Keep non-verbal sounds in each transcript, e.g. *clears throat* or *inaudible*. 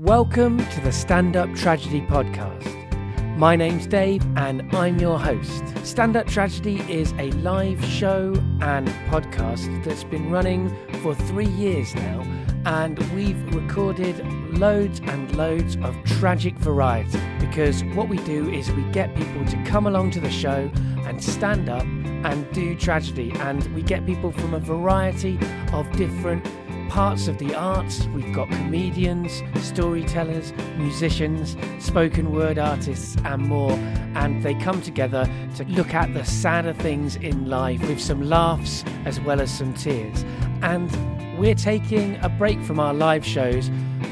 Welcome to the Stand Up Tragedy Podcast. My name's Dave and I'm your host. Stand Up Tragedy is a live show and podcast that's been running for three years now, and we've recorded loads and loads of tragic variety because what we do is we get people to come along to the show and stand up and do tragedy, and we get people from a variety of different parts of the arts. We've got comedians, storytellers, musicians, spoken word artists, and more. And they come together to look at the sadder things in life with some laughs as well as some tears. And we're taking a break from our live shows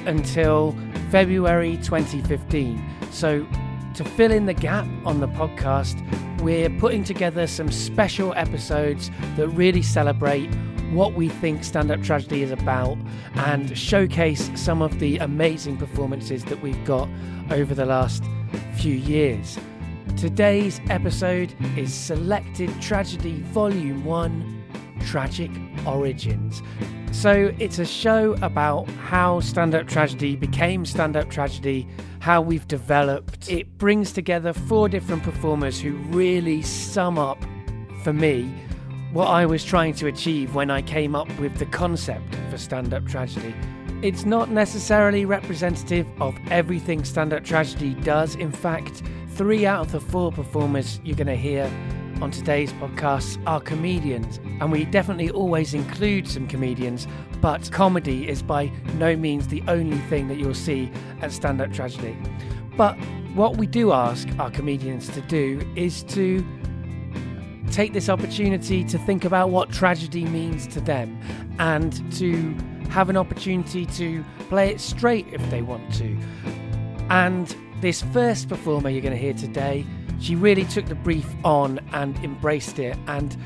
until February 2015. So, to fill in the gap on the podcast, we're putting together some special episodes that really celebrate what we think stand up tragedy is about and showcase some of the amazing performances that we've got over the last few years. Today's episode is Selected Tragedy Volume 1 Tragic Origins. So, it's a show about how stand up tragedy became stand up tragedy, how we've developed. It brings together four different performers who really sum up, for me, what I was trying to achieve when I came up with the concept for stand up tragedy. It's not necessarily representative of everything stand up tragedy does. In fact, three out of the four performers you're going to hear on today's podcast are comedians, and we definitely always include some comedians, but comedy is by no means the only thing that you'll see at stand up tragedy. But what we do ask our comedians to do is to take this opportunity to think about what tragedy means to them and to have an opportunity to play it straight if they want to. And this first performer you're going to hear today, she really took the brief on and embraced it. And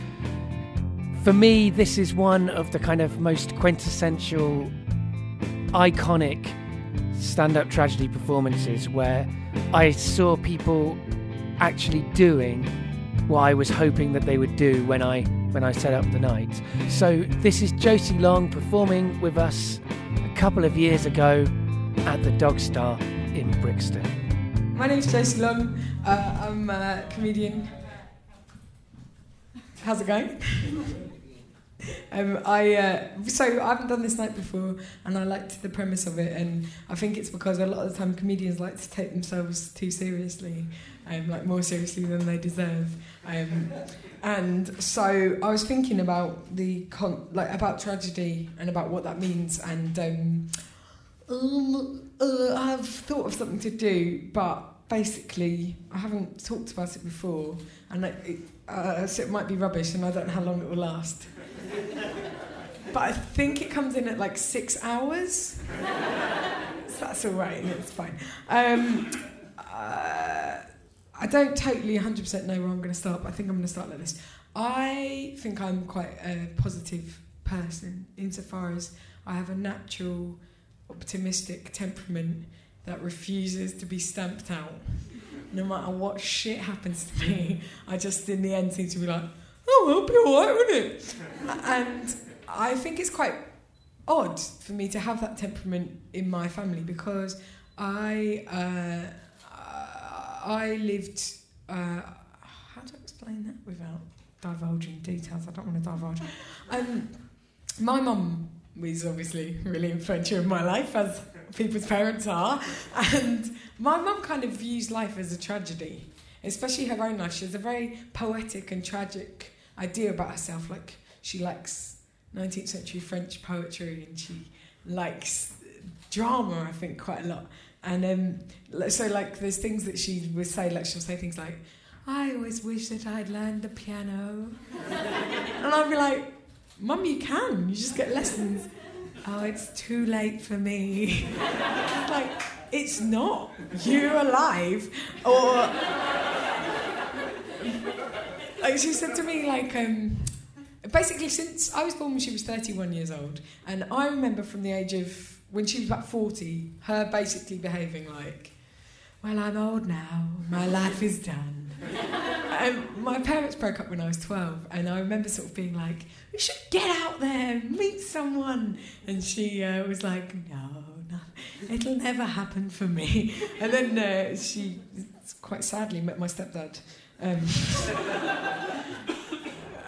for me, this is one of the kind of most quintessential, iconic stand up tragedy performances where I saw people actually doing what I was hoping that they would do when I when I set up the night. So this is Josie Long performing with us a couple of years ago at the Dog Star in Brixton. My name's Josie Long. Uh, I'm a comedian. How's it going? *laughs* um, I uh, so I haven't done this night before, and I liked the premise of it, and I think it's because a lot of the time comedians like to take themselves too seriously, um, like more seriously than they deserve. Um, and so I was thinking about the con- like about tragedy and about what that means, and um, um, uh, I've thought of something to do, but basically I haven't talked about it before, and it, uh, so it might be rubbish, and I don't know how long it will last. *laughs* but I think it comes in at like six hours. *laughs* so that's all right, and it's fine. Um, uh, I don't totally 100% know where I'm going to start, but I think I'm going to start like this. I think I'm quite a positive person insofar as I have a natural optimistic temperament that refuses to be stamped out. No matter what shit happens to me, I just in the end seem to be like, oh, it'll be alright, won't it? and I think it's quite odd for me to have that temperament in my family because I uh, I lived. Uh, how do I explain that without divulging details? I don't want to divulge. Um, my mum was obviously really influential in my life, as people's parents are, and my mum kind of views life as a tragedy, especially her own life. She has a very poetic and tragic idea about herself. Like she likes 19th century French poetry, and she likes drama. I think quite a lot. And um, so, like, there's things that she would say, like, she'll say things like, I always wish that I'd learned the piano. *laughs* and I'd be like, Mum, you can. You just get lessons. oh, it's too late for me. *laughs* like, it's not. You're alive. Or, like, she said to me, like, um, basically, since I was born when she was 31 years old, and I remember from the age of when she was about 40, her basically behaving like, well, I'm old now, my life is done. *laughs* my parents broke up when I was 12, and I remember sort of being like, we should get out there, meet someone. And she uh, was like, no, it'll never happen for me. *laughs* And then uh, she quite sadly met my stepdad. Um, *laughs*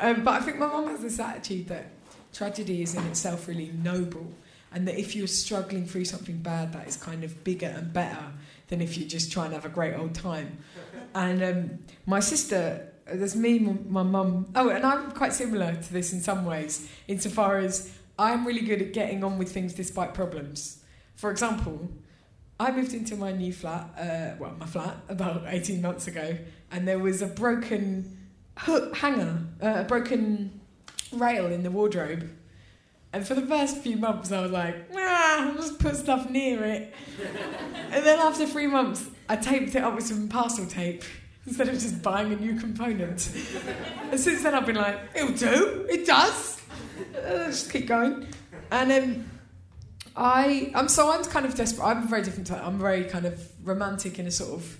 um, but I think my mum has this attitude that tragedy is in itself really noble, and that if you're struggling through something bad, that is kind of bigger and better than if you just try and have a great old time. And um, my sister, there's me, my mum. Oh, and I'm quite similar to this in some ways, insofar as I'm really good at getting on with things despite problems. For example, I moved into my new flat, uh, well, my flat, about 18 months ago, and there was a broken hook hanger, uh, a broken rail in the wardrobe. And for the first few months, I was like, ah, I'll just put stuff near it. and then after three months, I taped it up with some parcel tape instead of just buying a new component. and since then, I've been like, it'll do, it does. Uh, just keep going. And um, I, I'm so I'm kind of desperate. I'm very different. Type. I'm very kind of romantic in a sort of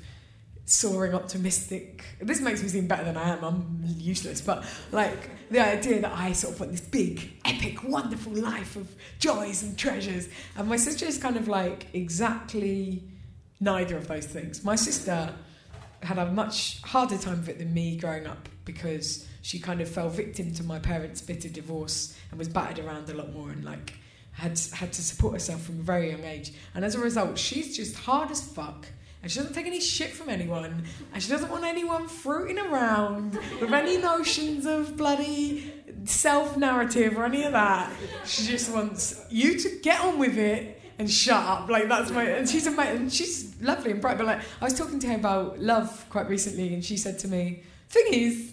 soaring optimistic. This makes me seem better than I am. I'm useless, but like the idea that I sort of want this big, epic, wonderful life of joys and treasures. And my sister is kind of like exactly neither of those things. My sister had a much harder time of it than me growing up because she kind of fell victim to my parents' bitter divorce and was battered around a lot more and like had had to support herself from a very young age. And as a result, she's just hard as fuck and she doesn't take any shit from anyone, and she doesn't want anyone fruiting around with any *laughs* notions of bloody self narrative or any of that. She just wants you to get on with it and shut up. Like that's my and she's amazing and she's lovely and bright. But like I was talking to her about love quite recently, and she said to me, "Thing is,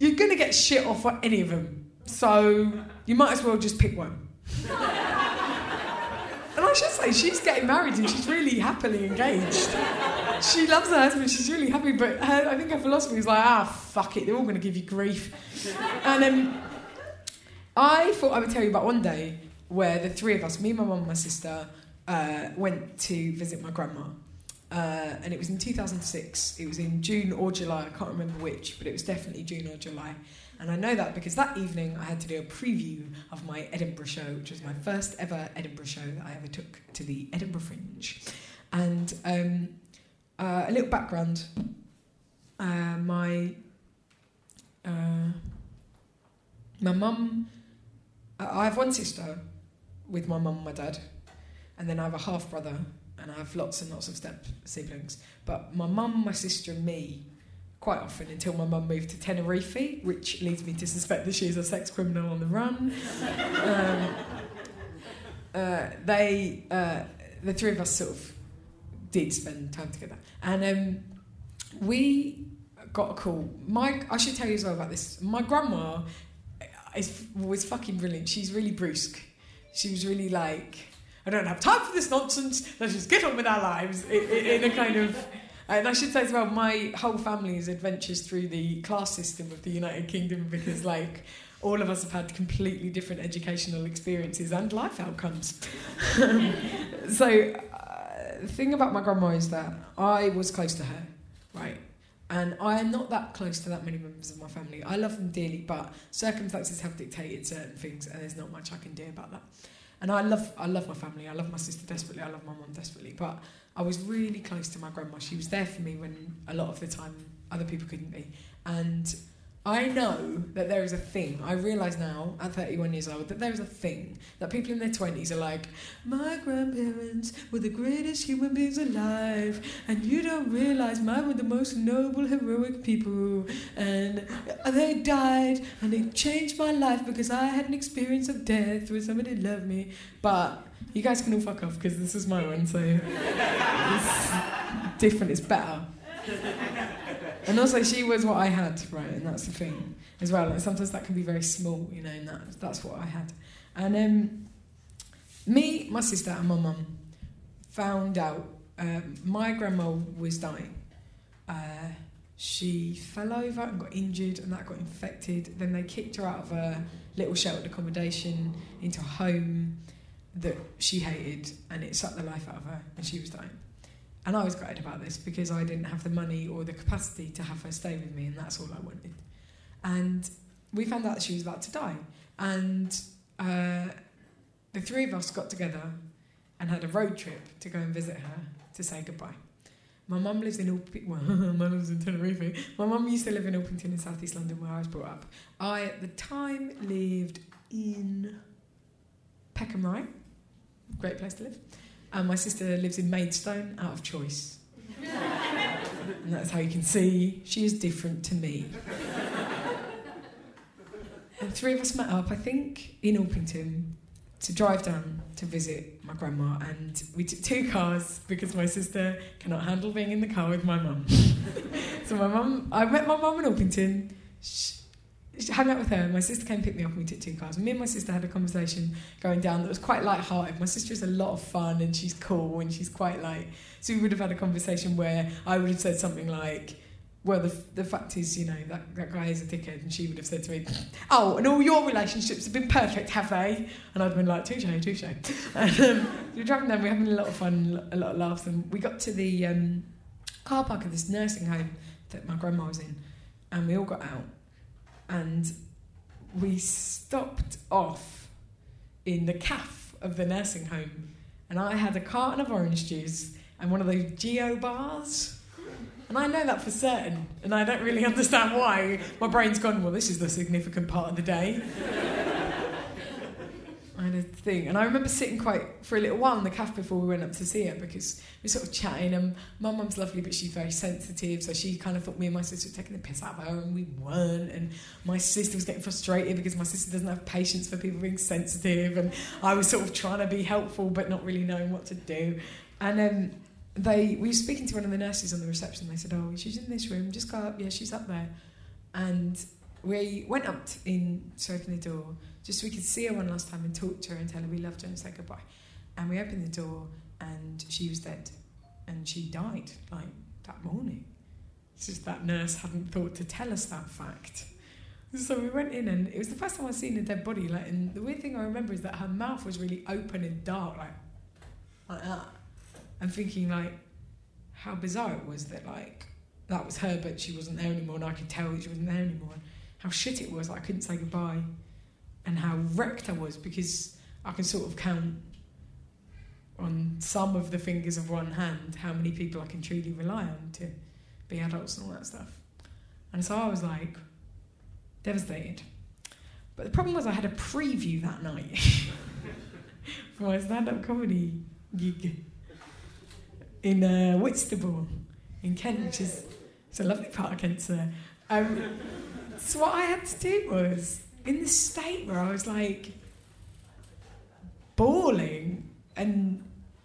you're gonna get shit off for any of them, so you might as well just pick one." I should say, she's getting married and she's really happily engaged. She loves her husband, she's really happy, but her, I think her philosophy is like, ah, fuck it, they're all going to give you grief. And um, I thought I would tell you about one day where the three of us, me, my mum, and my sister, uh, went to visit my grandma. Uh, and it was in 2006. It was in June or July, I can't remember which, but it was definitely June or July. And I know that because that evening I had to do a preview of my Edinburgh show, which was my first ever Edinburgh show that I ever took to the Edinburgh Fringe. And um, uh, a little background uh, my uh, my mum, I have one sister with my mum and my dad, and then I have a half brother, and I have lots and lots of step siblings. But my mum, my sister, and me quite often until my mum moved to Tenerife, which leads me to suspect that she's a sex criminal on the run. um, uh, they, uh, the three of us sort of did spend time together. And um, we got a call. My, I should tell you as well about this. My grandma is, was fucking brilliant. She's really brusque. She was really like, I don't have time for this nonsense. Let's just get on with our lives in, in, in a kind of and I should say as well, my whole family's adventures through the class system of the United Kingdom because, like, all of us have had completely different educational experiences and life outcomes. *laughs* so, uh, the thing about my grandma is that I was close to her, right? And I am not that close to that many members of my family. I love them dearly, but circumstances have dictated certain things, and there's not much I can do about that. And I love, I love my family. I love my sister desperately. I love my mum desperately. But I was really close to my grandma. She was there for me when a lot of the time other people couldn't be. And I know that there is a thing. I realise now, at 31 years old, that there is a thing that people in their 20s are like, my grandparents were the greatest human beings alive, and you don't realise mine were the most noble, heroic people, and they died, and it changed my life because I had an experience of death where somebody loved me. But you guys can all fuck off because this is my one, so it's different, it's better. And also, she was what I had, right? And that's the thing as well. And sometimes that can be very small, you know, and that, that's what I had. And um, me, my sister, and my mum found out um, my grandma was dying. Uh, she fell over and got injured, and that got infected. Then they kicked her out of a little sheltered accommodation into a home that she hated, and it sucked the life out of her, and she was dying. And I was gutted about this because I didn't have the money or the capacity to have her stay with me, and that's all I wanted. And we found out that she was about to die. And uh, the three of us got together and had a road trip to go and visit her to say goodbye. My mum lives in Orpington. *laughs* Well, my mum lives in Tenerife. My mum used to live in Orpington in southeast London, where I was brought up. I, at the time, lived in Peckham Rye, great place to live. And my sister lives in Maidstone, out of choice. and that's how you can see she is different to me. and three of us met up, I think, in Orpington to drive down to visit my grandma, and we took two cars because my sister cannot handle being in the car with my mum. *laughs* so my mum, I met my mum in Orpington. She, hung out with her. My sister came pick me up, and we took two cars. Me and my sister had a conversation going down that was quite light-hearted. My sister is a lot of fun, and she's cool, and she's quite like. So we would have had a conversation where I would have said something like well, the, the fact is, you know, that, that guy is a dickhead, and she would have said to me, Oh, and all your relationships have been perfect, have they? And I'd been like, Touche, touche. *laughs* And um, we were driving down, we were having a lot of fun, a lot of laughs, and we got to the um, car park of this nursing home that my grandma was in, and we all got out, and we stopped off in the cafe of the nursing home, and I had a carton of orange juice and one of those Geo bars and I know that for certain, and I don't really *laughs* understand why. My brain's gone, well, this is the significant part of the day. Had a thing. And I remember sitting quite for a little while in the cafe before we went up to see it because we were sort of chatting. And my mum's lovely, but she's very sensitive. So she kind of thought me and my sister were taking the piss out of her, and we weren't. And my sister was getting frustrated because my sister doesn't have patience for people being sensitive. And I was sort of trying to be helpful, but not really knowing what to do. And um, they we were speaking to one of the nurses on the reception. They said, "Oh, she's in this room. Just go up. Yeah, she's up there." And we went up in to open the door just so we could see her one last time and talk to her and tell her we loved her and say goodbye. And we opened the door and she was dead, and she died like that morning. It's just that nurse hadn't thought to tell us that fact. So we went in, and it was the first time I'd seen a dead body. Like, and the weird thing I remember is that her mouth was really open and dark, like like that and thinking like how bizarre it was that like that was her but she wasn't there anymore and I could tell that she wasn't there anymore and how shit it was I couldn't say goodbye and how wrecked I was because I can sort of count on some of the fingers of one hand how many people I can truly rely on to be adults and all that stuff and so I was like devastated but the problem was I had a preview that night *laughs* for my stand-up comedy gig in uh, Whitstable in Kent, which is it's a lovely part of Kent, sir. Um, so what I had to do was in this state where I was like bawling and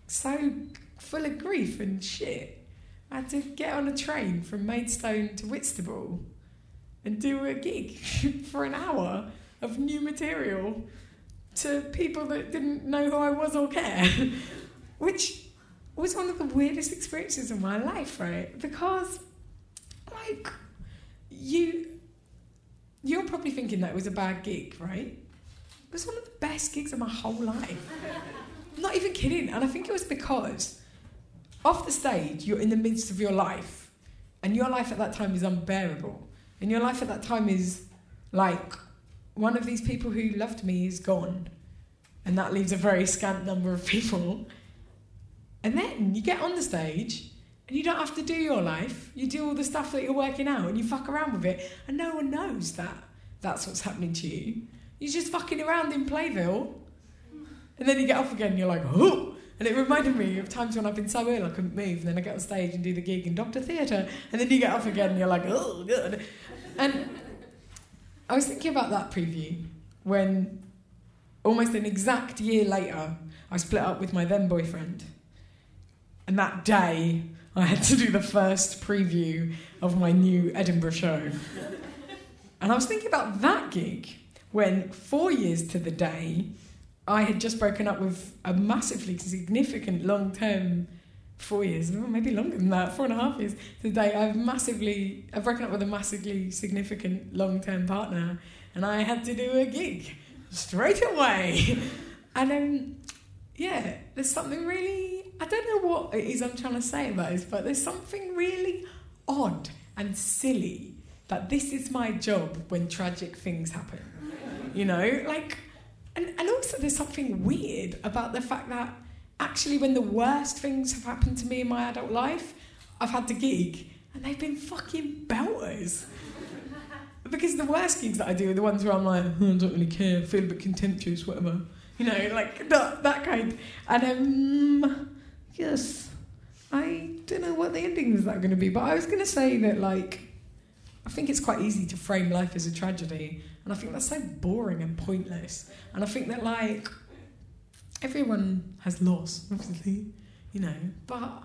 so full of grief and shit. I had to get on a train from Maidstone to Whitstable and do a gig *laughs* for an hour of new material to people that didn't know who I was or care, *laughs* which was one of the weirdest experiences of my life, right? Because, like, you, you're probably thinking that was a bad gig, right? It was one of the best gigs of my whole life. I'm not even kidding. And I think it was because off the stage, you're in the midst of your life, and your life at that time is unbearable. And your life at that time is like one of these people who loved me is gone. And that leaves a very scant number of people and then you get on the stage and you don't have to do your life. You do all the stuff that you're working out and you fuck around with it. And no one knows that that's what's happening to you. You're just fucking around in Playville. And then you get off again and you're like, oh. And it reminded me of times when I've been so ill I couldn't move. And then I get on stage and do the gig in Doctor Theatre. And then you get off again and you're like, oh, good. And I was thinking about that preview when almost an exact year later I split up with my then boyfriend. And that day, I had to do the first preview of my new Edinburgh show. And I was thinking about that gig when, four years to the day, I had just broken up with a massively significant long term, four years, maybe longer than that, four and a half years today. I've massively, I've broken up with a massively significant long term partner, and I had to do a gig straight away. *laughs* and um, yeah, there's something really I don't know what it is I'm trying to say about this, but there's something really odd and silly that this is my job when tragic things happen. You know, like, and, and also there's something weird about the fact that actually when the worst things have happened to me in my adult life, I've had to gig and they've been fucking belters. because the worst gigs that I do are the ones where I'm like, oh, I don't really care, feel a bit contemptuous, whatever. You know, like that, that kind. And um, yes, I don't know what the ending is that going to be, but I was going to say that, like, I think it's quite easy to frame life as a tragedy, and I think that's so boring and pointless. And I think that, like, everyone has loss, obviously, you know, but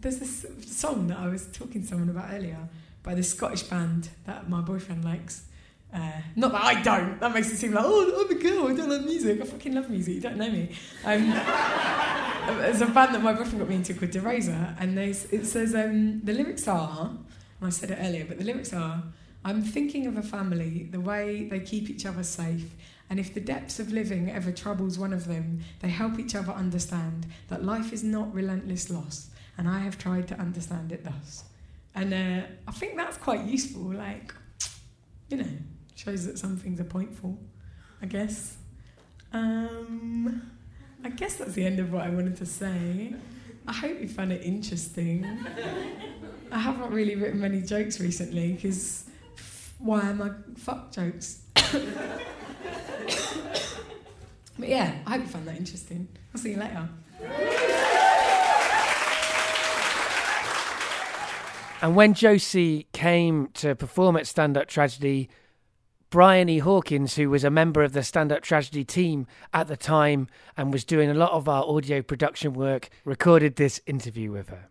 there's this song that I was talking to someone about earlier by this Scottish band that my boyfriend likes. Uh, not that I don't. That makes it seem like, oh, I'm a girl. I don't love music. I fucking love music. You don't know me. Um, *laughs* there's a band that my boyfriend got me into called Razor, and it says um, the lyrics are. I said it earlier, but the lyrics are. I'm thinking of a family, the way they keep each other safe, and if the depths of living ever troubles one of them, they help each other understand that life is not relentless loss, and I have tried to understand it thus. And uh, I think that's quite useful, like, you know, shows that some things are pointful, I guess. Um, I guess that's the end of what I wanted to say. I hope you found it interesting. I haven't really written many jokes recently because why am I fuck jokes? but yeah, I hope you found that interesting. I'll see you later. And when Josie came to perform at Stand Up Tragedy, Brian E. Hawkins, who was a member of the Stand Up Tragedy team at the time and was doing a lot of our audio production work, recorded this interview with her.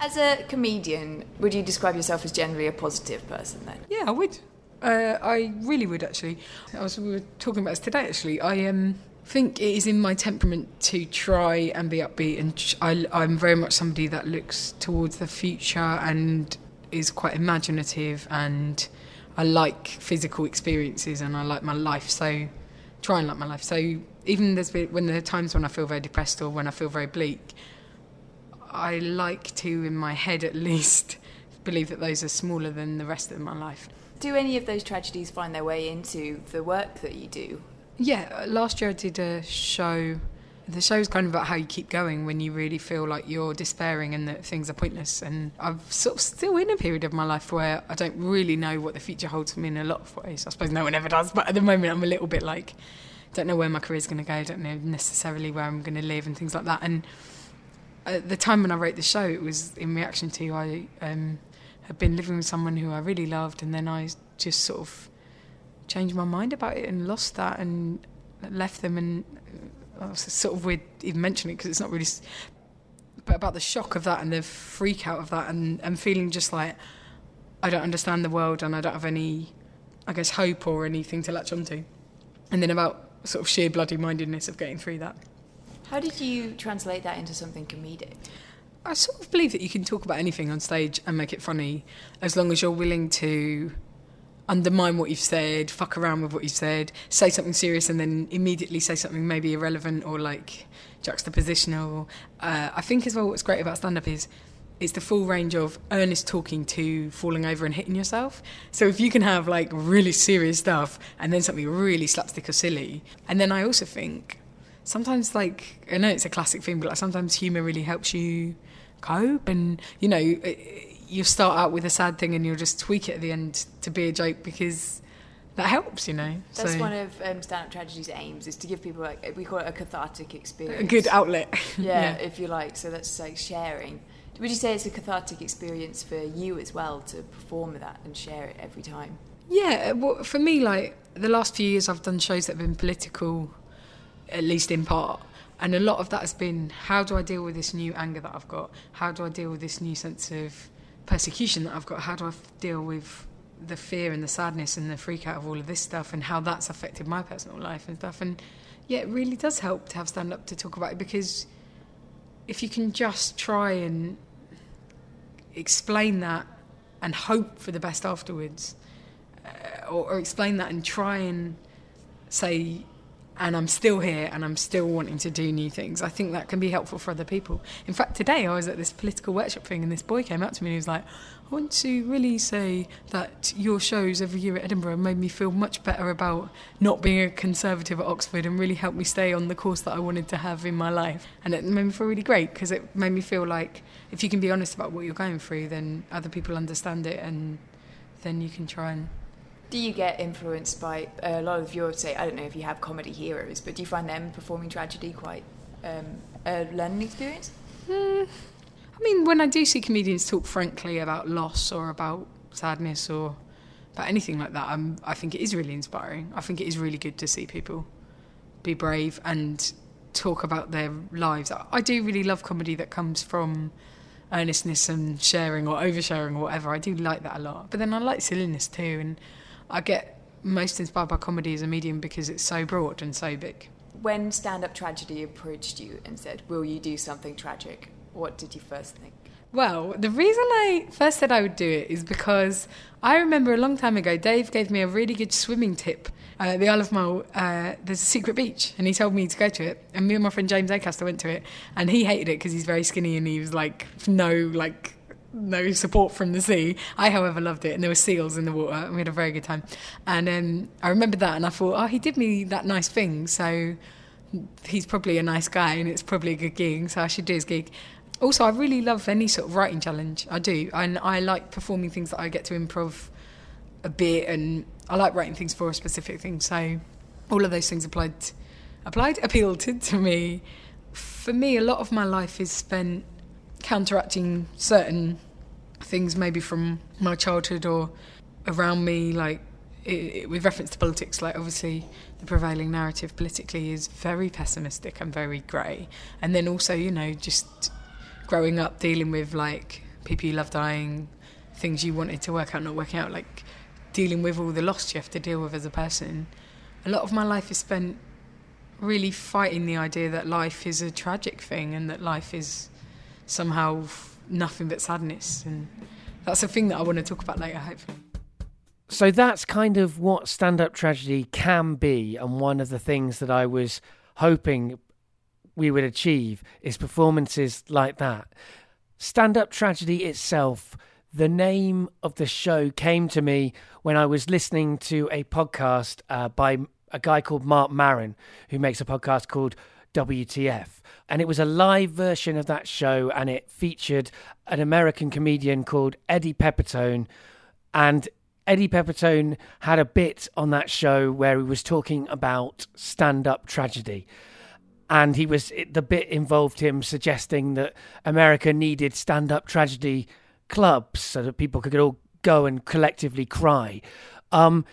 As a comedian, would you describe yourself as generally a positive person then? Yeah, I would. Uh, I really would actually. I was, we were talking about this today actually. I um, think it is in my temperament to try and be upbeat, and ch- I, I'm very much somebody that looks towards the future and is quite imaginative, and I like physical experiences and I like my life. So try and like my life. So even there's been, when there are times when I feel very depressed or when I feel very bleak, I like to, in my head at *laughs* least, believe that those are smaller than the rest of my life do any of those tragedies find their way into the work that you do? Yeah, last year I did a show. The show is kind of about how you keep going when you really feel like you're despairing and that things are pointless. And I'm sort of still in a period of my life where I don't really know what the future holds for me in a lot of ways. I suppose no one ever does, but at the moment I'm a little bit like, don't know where my career's going to go, don't know necessarily where I'm going to live and things like that. And at the time when I wrote the show, it was in reaction to I. Um, had been living with someone who I really loved, and then I just sort of changed my mind about it and lost that and left them. And I was sort of weird even mentioning it because it's not really. But about the shock of that and the freak out of that, and, and feeling just like I don't understand the world and I don't have any, I guess, hope or anything to latch onto. And then about sort of sheer bloody mindedness of getting through that. How did you translate that into something comedic? I sort of believe that you can talk about anything on stage and make it funny as long as you're willing to undermine what you've said, fuck around with what you've said, say something serious and then immediately say something maybe irrelevant or like juxtapositional. Uh, I think as well what's great about stand up is it's the full range of earnest talking to falling over and hitting yourself. So if you can have like really serious stuff and then something really slapstick or silly. And then I also think sometimes like I know it's a classic thing, but like sometimes humour really helps you cope. And, you know, you start out with a sad thing and you'll just tweak it at the end to be a joke because that helps, you know. That's so, one of um, stand-up tragedy's aims is to give people like we call it a cathartic experience, a good outlet. *laughs* yeah, yeah, if you like. So that's like sharing. Would you say it's a cathartic experience for you as well to perform that and share it every time? Yeah, well, for me, like the last few years, I've done shows that have been political, at least in part. And a lot of that has been how do I deal with this new anger that I've got? How do I deal with this new sense of persecution that I've got? How do I deal with the fear and the sadness and the freak out of all of this stuff and how that's affected my personal life and stuff? And yeah, it really does help to have stand up to talk about it because if you can just try and explain that and hope for the best afterwards, uh, or, or explain that and try and say and I'm still here and I'm still wanting to do new things. I think that can be helpful for other people. In fact, today I was at this political workshop thing and this boy came up to me and he was like, I want to really say that your shows every year at Edinburgh made me feel much better about not being a conservative at Oxford and really helped me stay on the course that I wanted to have in my life. And it made me feel really great because it made me feel like if you can be honest about what you're going through, then other people understand it and then you can try and do you get influenced by a lot of your say i don't know if you have comedy heroes but do you find them performing tragedy quite um, a learning experience? Mm, i mean when i do see comedians talk frankly about loss or about sadness or about anything like that I'm, i think it is really inspiring. I think it is really good to see people be brave and talk about their lives. I do really love comedy that comes from earnestness and sharing or oversharing or whatever. I do like that a lot. But then i like silliness too and I get most inspired by comedy as a medium because it's so broad and so big. When stand up tragedy approached you and said, Will you do something tragic? What did you first think? Well, the reason I first said I would do it is because I remember a long time ago, Dave gave me a really good swimming tip. Uh, the Isle of Mull, uh, there's a secret beach, and he told me to go to it. And me and my friend James Acaster went to it, and he hated it because he's very skinny and he was like, no, like, no support from the sea. I, however, loved it, and there were seals in the water, and we had a very good time. And um, I remember that, and I thought, oh, he did me that nice thing, so he's probably a nice guy, and it's probably a good gig, so I should do his gig. Also, I really love any sort of writing challenge. I do, and I like performing things that I get to improv a bit, and I like writing things for a specific thing. So all of those things applied, applied, appealed to, to me. For me, a lot of my life is spent counteracting certain things maybe from my childhood or around me like it, it, with reference to politics like obviously the prevailing narrative politically is very pessimistic and very grey. And then also you know just growing up dealing with like people you love dying things you wanted to work out not working out like dealing with all the loss you have to deal with as a person. A lot of my life is spent really fighting the idea that life is a tragic thing and that life is somehow nothing but sadness. And that's a thing that I want to talk about later, hopefully. So that's kind of what stand up tragedy can be. And one of the things that I was hoping we would achieve is performances like that. Stand up tragedy itself, the name of the show came to me when I was listening to a podcast uh, by a guy called Marc Maron, who makes a podcast called WTF. And it was a live version of that show, and it featured an American comedian called Eddie Pepitone. And Eddie Pepitone had a bit on that show where he was talking about stand up tragedy. And he was the bit involved him suggesting that America needed stand up tragedy clubs so that people could all go and collectively cry. Um,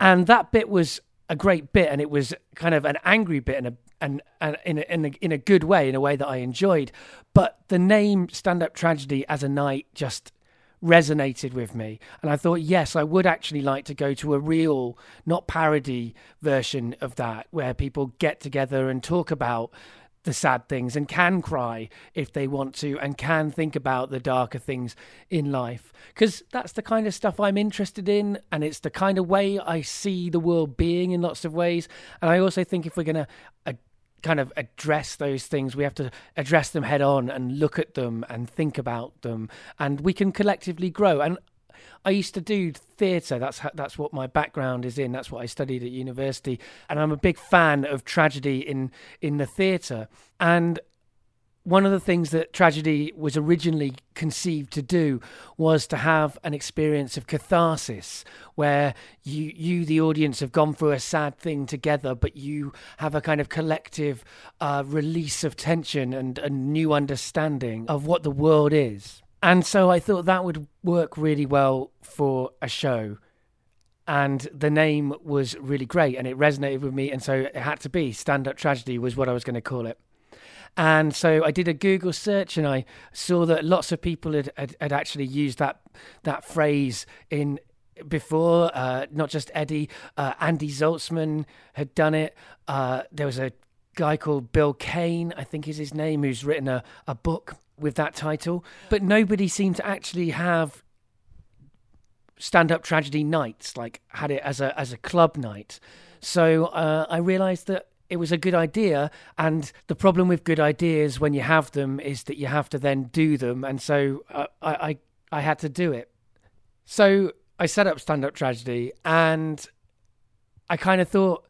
and that bit was a great bit, and it was kind of an angry bit and a and and in a, in a, in a good way, in a way that I enjoyed. But the name Stand Up Tragedy as a night just resonated with me, and I thought, yes, I would actually like to go to a real, not parody version of that, where people get together and talk about the sad things and can cry if they want to and can think about the darker things in life. Because that's the kind of stuff I'm interested in and it's the kind of way I see the world being in lots of ways. And I also think if we're going to uh, kind of address those things we have to address them head on and look at them and think about them and we can collectively grow and I used to do theatre. That's how, that's what my background is in. That's what I studied at university, and I'm a big fan of tragedy in in the theatre. And one of the things that tragedy was originally conceived to do was to have an experience of catharsis where you you the audience have gone through a sad thing together but you have a kind of collective uh, release of tension and a new understanding of what the world is and so I thought that would work really well for a show. And the name was really great and it resonated with me. And so it had to be Stand Up Tragedy, was what I was going to call it. And so I did a Google search and I saw that lots of people had, had, had actually used that that phrase in before. Uh, not just Eddie, uh, Andy Zaltzman had done it. Uh, there was a guy called Bill Kane, I think is his name, who's written a, a book with that title, but nobody seemed to actually have stand up tragedy nights, like had it as a as a club night. So uh, I realised that it was a good idea. And the problem with good ideas when you have them is that you have to then do them. And so uh, I, I, I had to do it. So I set up Stand Up Tragedy and I kind of thought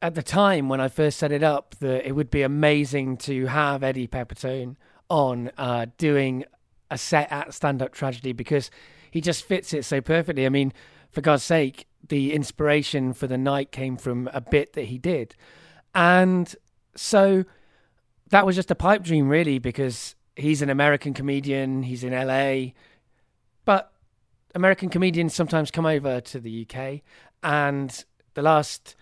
at the time when I first set it up that it would be amazing to have Eddie Pepitone on uh, doing a set at Stand Up Tragedy because he just fits it so perfectly. I mean, for God's sake, the inspiration for the night came from a bit that he did. And so that was just a pipe dream, really, because he's an American comedian, he's in LA. But American comedians sometimes come over to the UK. And the last,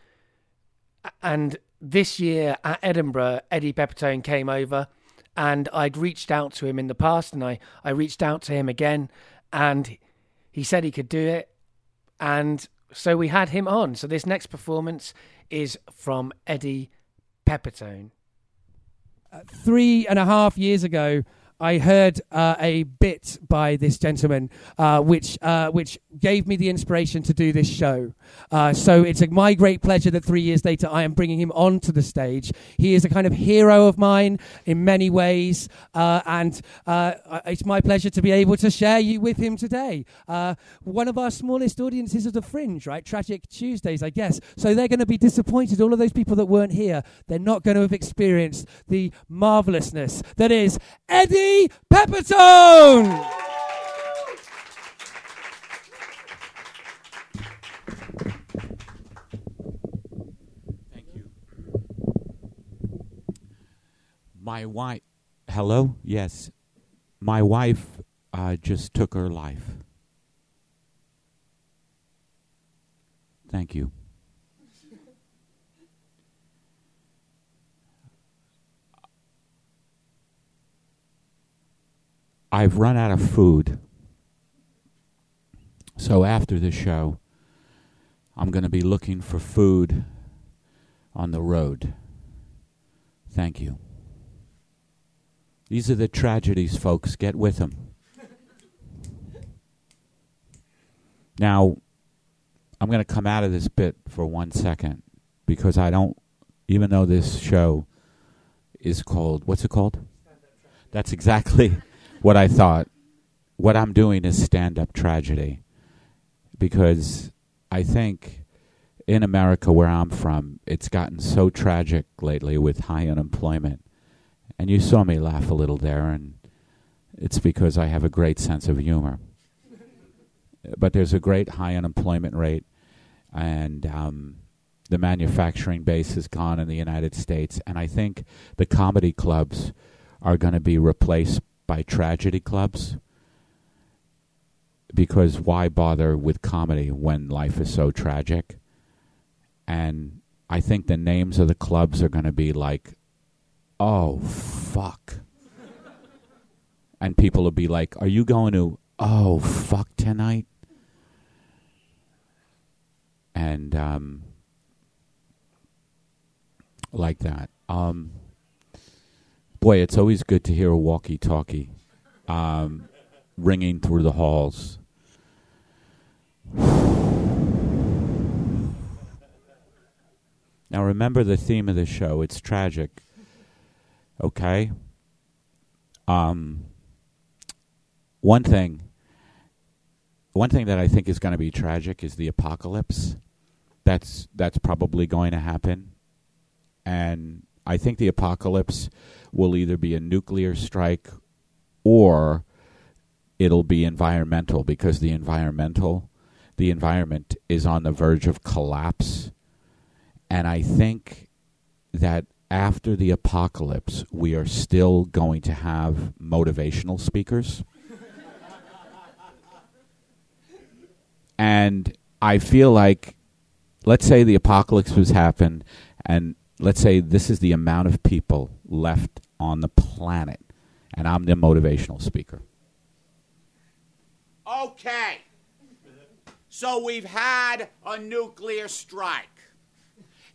and this year at Edinburgh, Eddie Pepitone came over. And I'd reached out to him in the past, and I, I reached out to him again, and he said he could do it. And so we had him on. So this next performance is from Eddie Pepitone. Uh, three and a half years ago, I heard uh, a bit by this gentleman, uh, which uh, which gave me the inspiration to do this show. Uh, so it's a, my great pleasure that three years later I am bringing him onto the stage. He is a kind of hero of mine in many ways, uh, and uh, it's my pleasure to be able to share you with him today. one of our smallest audiences of the Fringe, right? Tragic Tuesdays, I guess. So they're going to be disappointed. All of those people that weren't here, they're not going to have experienced the marvelousness that is Eddie. Pepitone. Thank you. My wife. Hello? Yes. My wife uh, just took her life. Thank you. I've run out of food. So after the show, I'm going to be looking for food on the road. Thank you. These are the tragedies, folks. Get with them. *laughs* now, I'm going to come out of this bit for one second because I don't, even though this show is called, what's it called? That's exactly what I thought, what I'm doing is stand up tragedy. Because I think in America, where I'm from, it's gotten so tragic lately with high unemployment. And you saw me laugh a little there, and it's because I have a great sense of humor. but there's a great high unemployment rate, and um, the manufacturing base is gone in the United States. And I think the comedy clubs are going to be replaced by tragedy clubs because why bother with comedy when life is so tragic? And I think the names of the clubs are going to be like, oh, fuck. and people will be like, are you going to, oh, fuck tonight? And, um, like that. Um, boy, it's always good to hear a walkie-talkie um, ringing through the halls. Now remember the theme of the show. It's tragic. Okay? Um one thing one thing that I think is going to be tragic is the apocalypse. That's that's probably going to happen. And I think the apocalypse will either be a nuclear strike or it'll be environmental because the environmental the environment is on the verge of collapse. And I think that after the apocalypse we are still going to have motivational speakers. And I feel like let's say the apocalypse has happened and let's say this is the amount of people left on the planet, and I'm the motivational speaker. Okay. So we've had a nuclear strike.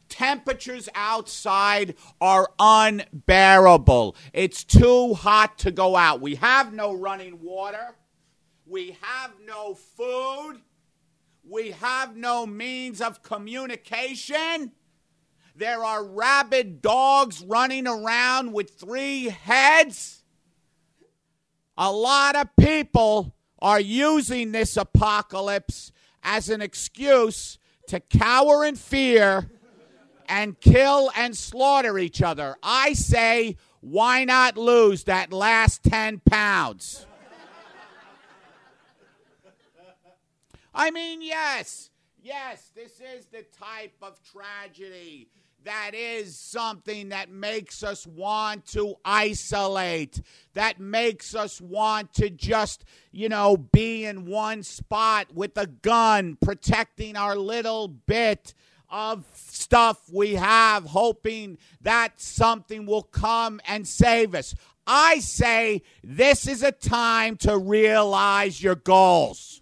Temperatures outside are unbearable. It's too hot to go out. We have no running water. We have no food. We have no means of communication. There are rabid dogs running around with three heads. A lot of people are using this apocalypse as an excuse to cower in fear and kill and slaughter each other. I say, why not lose that last 10 pounds? I mean, yes, yes, this is the type of tragedy that is something that makes us want to isolate, that makes us want to just, you know, be in one spot with a gun, protecting our little bit of stuff we have, hoping that something will come and save us. I say this is a time to realize your goals.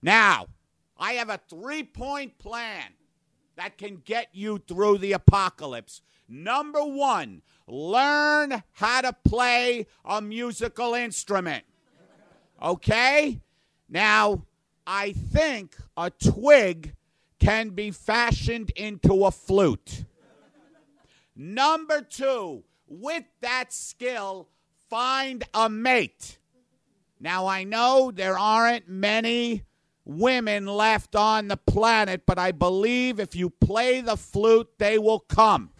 Now, I have a three point plan that can get you through the apocalypse. Number one, learn how to play a musical instrument. Okay? Now, I think a twig can be fashioned into a flute. Number two, with that skill, find a mate. Now, I know there aren't many women left on the planet, but I believe if you play the flute, they will come.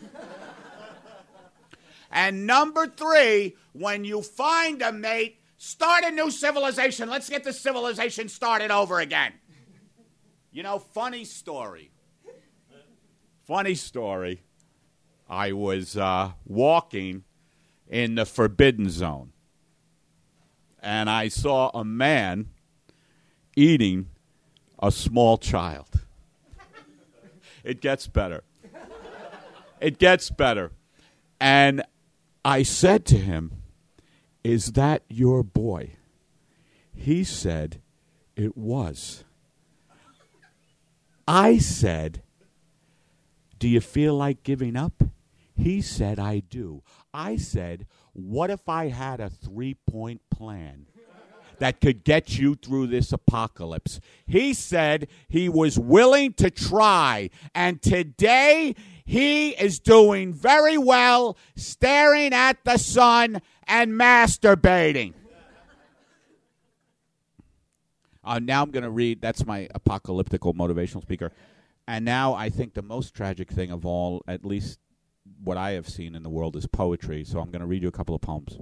and number three, when you find a mate, start a new civilization. Let's get the civilization started over again. You know, funny story. Funny story. I was uh, walking in the forbidden zone, and I saw a man eating a small child. It gets better. It gets better. And I said to him, Is that your boy? He said, It was. I said, Do you feel like giving up? He said, I do. I said, What if I had a three point plan? That could get you through this apocalypse. He said he was willing to try, and today he is doing very well, staring at the sun and masturbating. Uh, now I'm going to read, that's my apocalyptical motivational speaker. And now I think the most tragic thing of all, at least what I have seen in the world, is poetry. So I'm going to read you a couple of poems.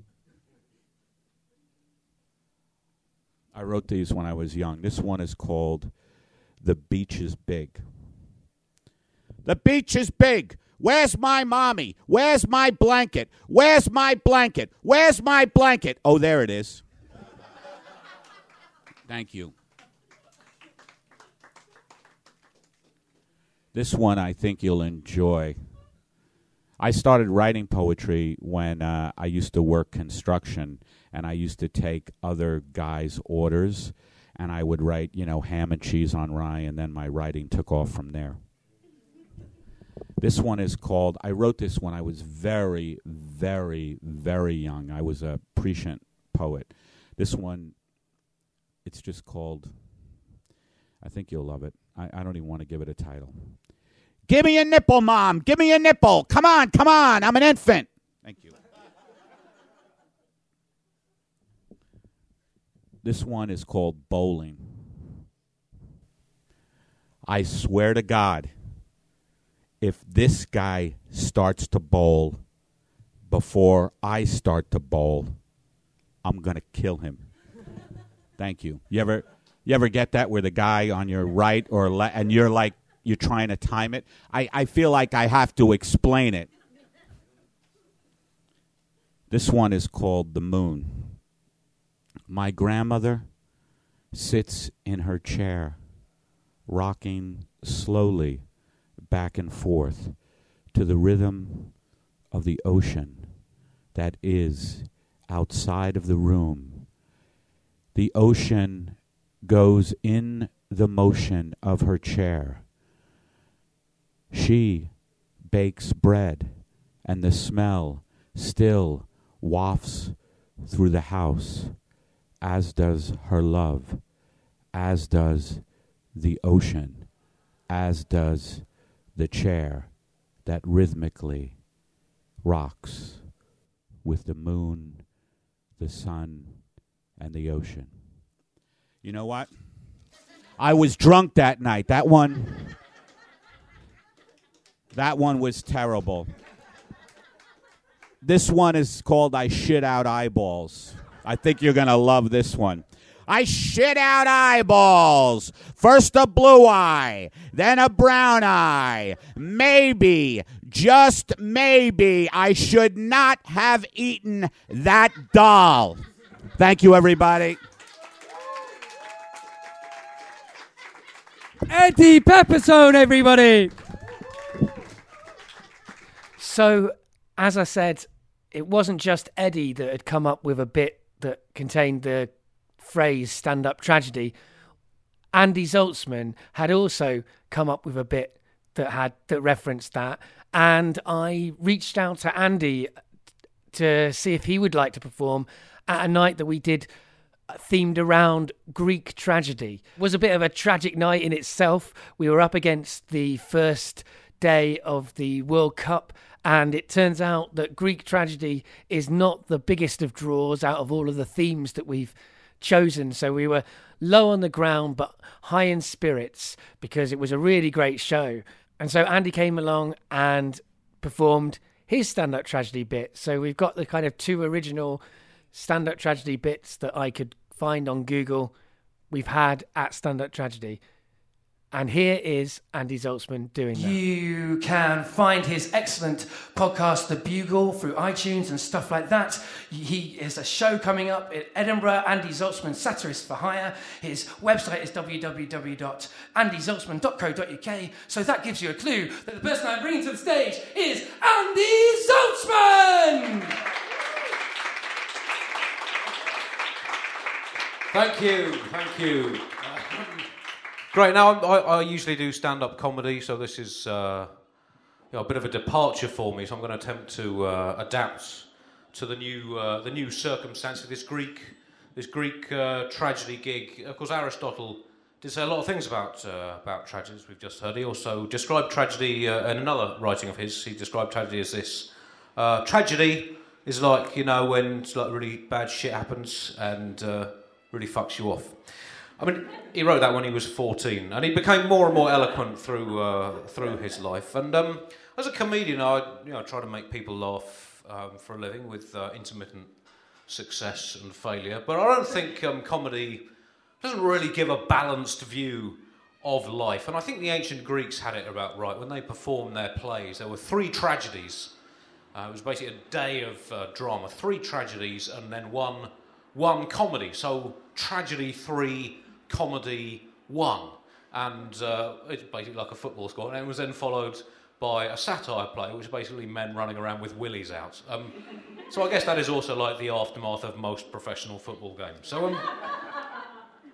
I wrote these when I was young. This one is called The Beach is Big. The beach is big. Where's my mommy? Where's my blanket? Where's my blanket? Where's my blanket? Oh, there it is. Thank you. This one I think you'll enjoy. I started writing poetry when uh, I used to work construction and I used to take other guys' orders, and I would write, you know, ham and cheese on rye, and then my writing took off from there. This one is called, I wrote this when I was very, very, very young. I was a prescient poet. This one, it's just called, I think you'll love it. I, I don't even want to give it a title. Give me a nipple, Mom. Give me a nipple. Come on, come on. I'm an infant. Thank you. This one is called bowling. I swear to God, if this guy starts to bowl before I start to bowl, I'm going to kill him. Thank you. You ever you ever get that where the guy on your right or left and you're like you're trying to time it? I, I feel like I have to explain it. This one is called The Moon. My grandmother sits in her chair, rocking slowly back and forth to the rhythm of the ocean that is outside of the room. The ocean goes in the motion of her chair. She bakes bread, and the smell still wafts through the house as does her love, as does the ocean, as does the chair that rhythmically rocks with the moon, the sun, and the ocean. You know what? I was drunk that night. That one That one was terrible. This one is called I Shit Out Eyeballs. I think you're going to love this one. I shit out eyeballs. First a blue eye, then a brown eye. Maybe, just maybe, I should not have eaten that doll. Thank you, everybody. Eddie Pepitone, everybody. So, as I said, it wasn't just Eddie that had come up with a bit that contained the phrase stand up tragedy. Andy Zaltzman had also come up with a bit that had that referenced that and I reached out to Andy to see if he would like to perform at a night that we did uh, themed around Greek tragedy. It was a bit of a tragic night in itself. We were up against the first day of the World Cup and it turns out that Greek tragedy is not the biggest of draws out of all of the themes that we've chosen. So we were low on the ground but high in spirits because it was a really great show. And so Andy came along and performed his stand up tragedy bit. So we've got the kind of two original stand up tragedy bits that I could find on Google we've had at stand up tragedy. And here is Andy Zaltzman doing that. You can find his excellent podcast, The Bugle, through iTunes and stuff like that. He has a show coming up in Edinburgh, Andy Zaltzman, Satirist for Hire. His website is www.andyzaltzman.co.uk. So that gives you a clue that the person I'm bringing to the stage is Andy Zaltzman! Thank you, thank you. Great. Now I, I usually do stand-up comedy, so this is uh, you know, a bit of a departure for me. So I'm going to attempt to uh, adapt to the new uh, the new circumstance of this Greek this Greek uh, tragedy gig. Of course, Aristotle did say a lot of things about uh, about tragedies. We've just heard. He also described tragedy uh, in another writing of his. He described tragedy as this: tragedy is like you know when like really bad shit happens and really fucks you off. I mean, he wrote that when he was 14, and he became more and more eloquent through uh, through his life. And um, as a comedian, I you know try to make people laugh um, for a living with uh, intermittent success and failure. But I don't think um, comedy doesn't really give a balanced view of life. And I think the ancient Greeks had it about right when they performed their plays. There were three tragedies. Uh, it was basically a day of uh, drama, three tragedies, and then one one comedy. So tragedy three comedy one, and uh, it's basically like a football score. And it was then followed by a satire play, which is basically men running around with willies out. Um, so I guess that is also like the aftermath of most professional football games. So um,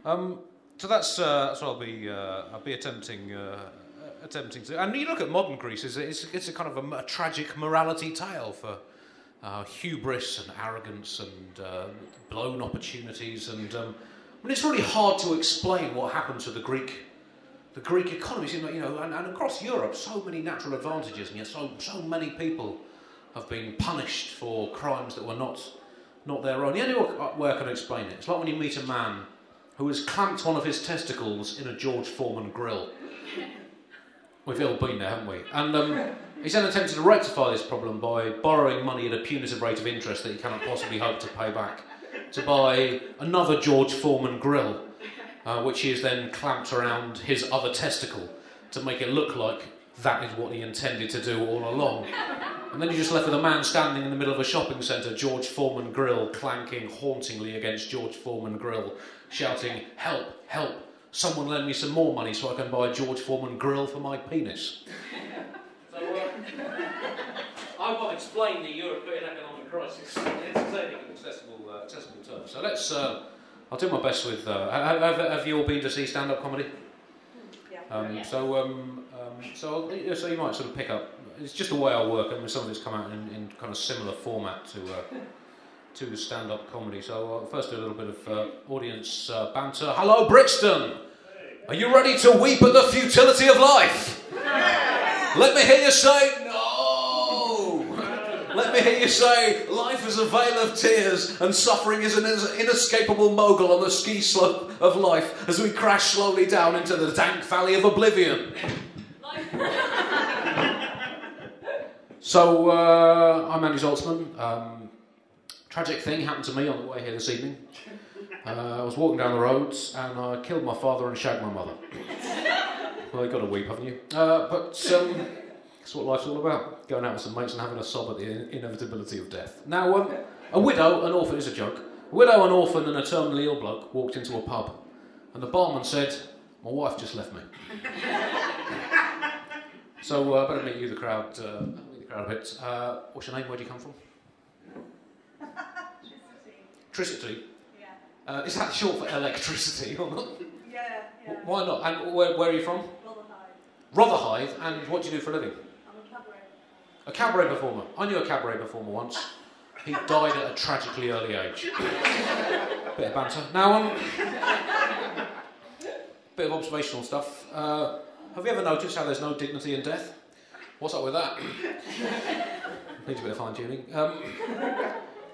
um so that's uh, what I'll be uh, I'll be attempting. Uh, attempting to, and you look at modern Greece, it's, it's, it's a kind of a, a tragic morality tale for uh, hubris and arrogance and uh, blown opportunities and um, mean, it's really hard to explain what happened to the Greek, the Greek economy. You know, and, and across Europe, so many natural advantages, and yet so so many people have been punished for crimes that were not not their own. The only way I can explain it, it's like when you meet a man who has clamped one of his testicles in a George Foreman grill. We've all been there, haven't we? And um, he's then attempted to rectify this problem by borrowing money at a punitive rate of interest that he cannot possibly hope to pay back to buy another George Foreman grill, uh, which he has then clamped around his other testicle to make it look like that is what he intended to do all along. And then you're just left with a man standing in the middle of a shopping centre, George Foreman grill, clanking hauntingly against George Foreman grill, shouting, Help, help, someone lend me some more money so I can buy a George Foreman grill for my penis. So, uh, I want to explain the European economic crisis in entertaining and accessible, uh, accessible terms. So let's. Uh, I'll do my best with. Uh, have, have, have, you all been to see stand-up comedy? Yeah. Um, yeah. So, um, um, so, so you might sort of pick up. It's just the way I work, and some of it's come out in, in kind of similar format to uh, *laughs* to stand-up comedy. So, uh, first, a little bit of uh, audience banter. Hello, Brixton. Are you ready to weep at the futility of life? *laughs* Let me hear you say no. Let me hear you say life is a vale of tears and suffering is an inescapable mogul on the ski slope of life as we crash slowly down into the dank valley of oblivion. *laughs* so, uh, I'm Andy Zaltzman. Um, tragic thing happened to me on the way here this evening. Uh, I was walking down the roads and I killed my father and shagged my mother. *laughs* well, you've got to weep, haven't you? Uh, but um, that's what life's all about going out with some mates and having a sob at the inevitability of death. Now, um, a widow, an orphan is a joke. A widow, an orphan, and a terminally ill bloke walked into a pub, and the barman said, My wife just left me. *laughs* so, uh, better meet you, the crowd, uh, meet the crowd a bit. Uh, what's your name? Where do you come from? Tricity. Uh, is that short for electricity or not? Yeah, yeah. Why not? And where, where are you from? Rotherhithe. Rotherhithe. And what do you do for a living? I'm a cabaret. A cabaret performer. I knew a cabaret performer once. He died at a tragically early age. bit of banter. Now, um, bit of observational stuff. Uh, have you ever noticed how there's no dignity in death? What's up with that? *coughs* Needs a bit of fine tuning. Um,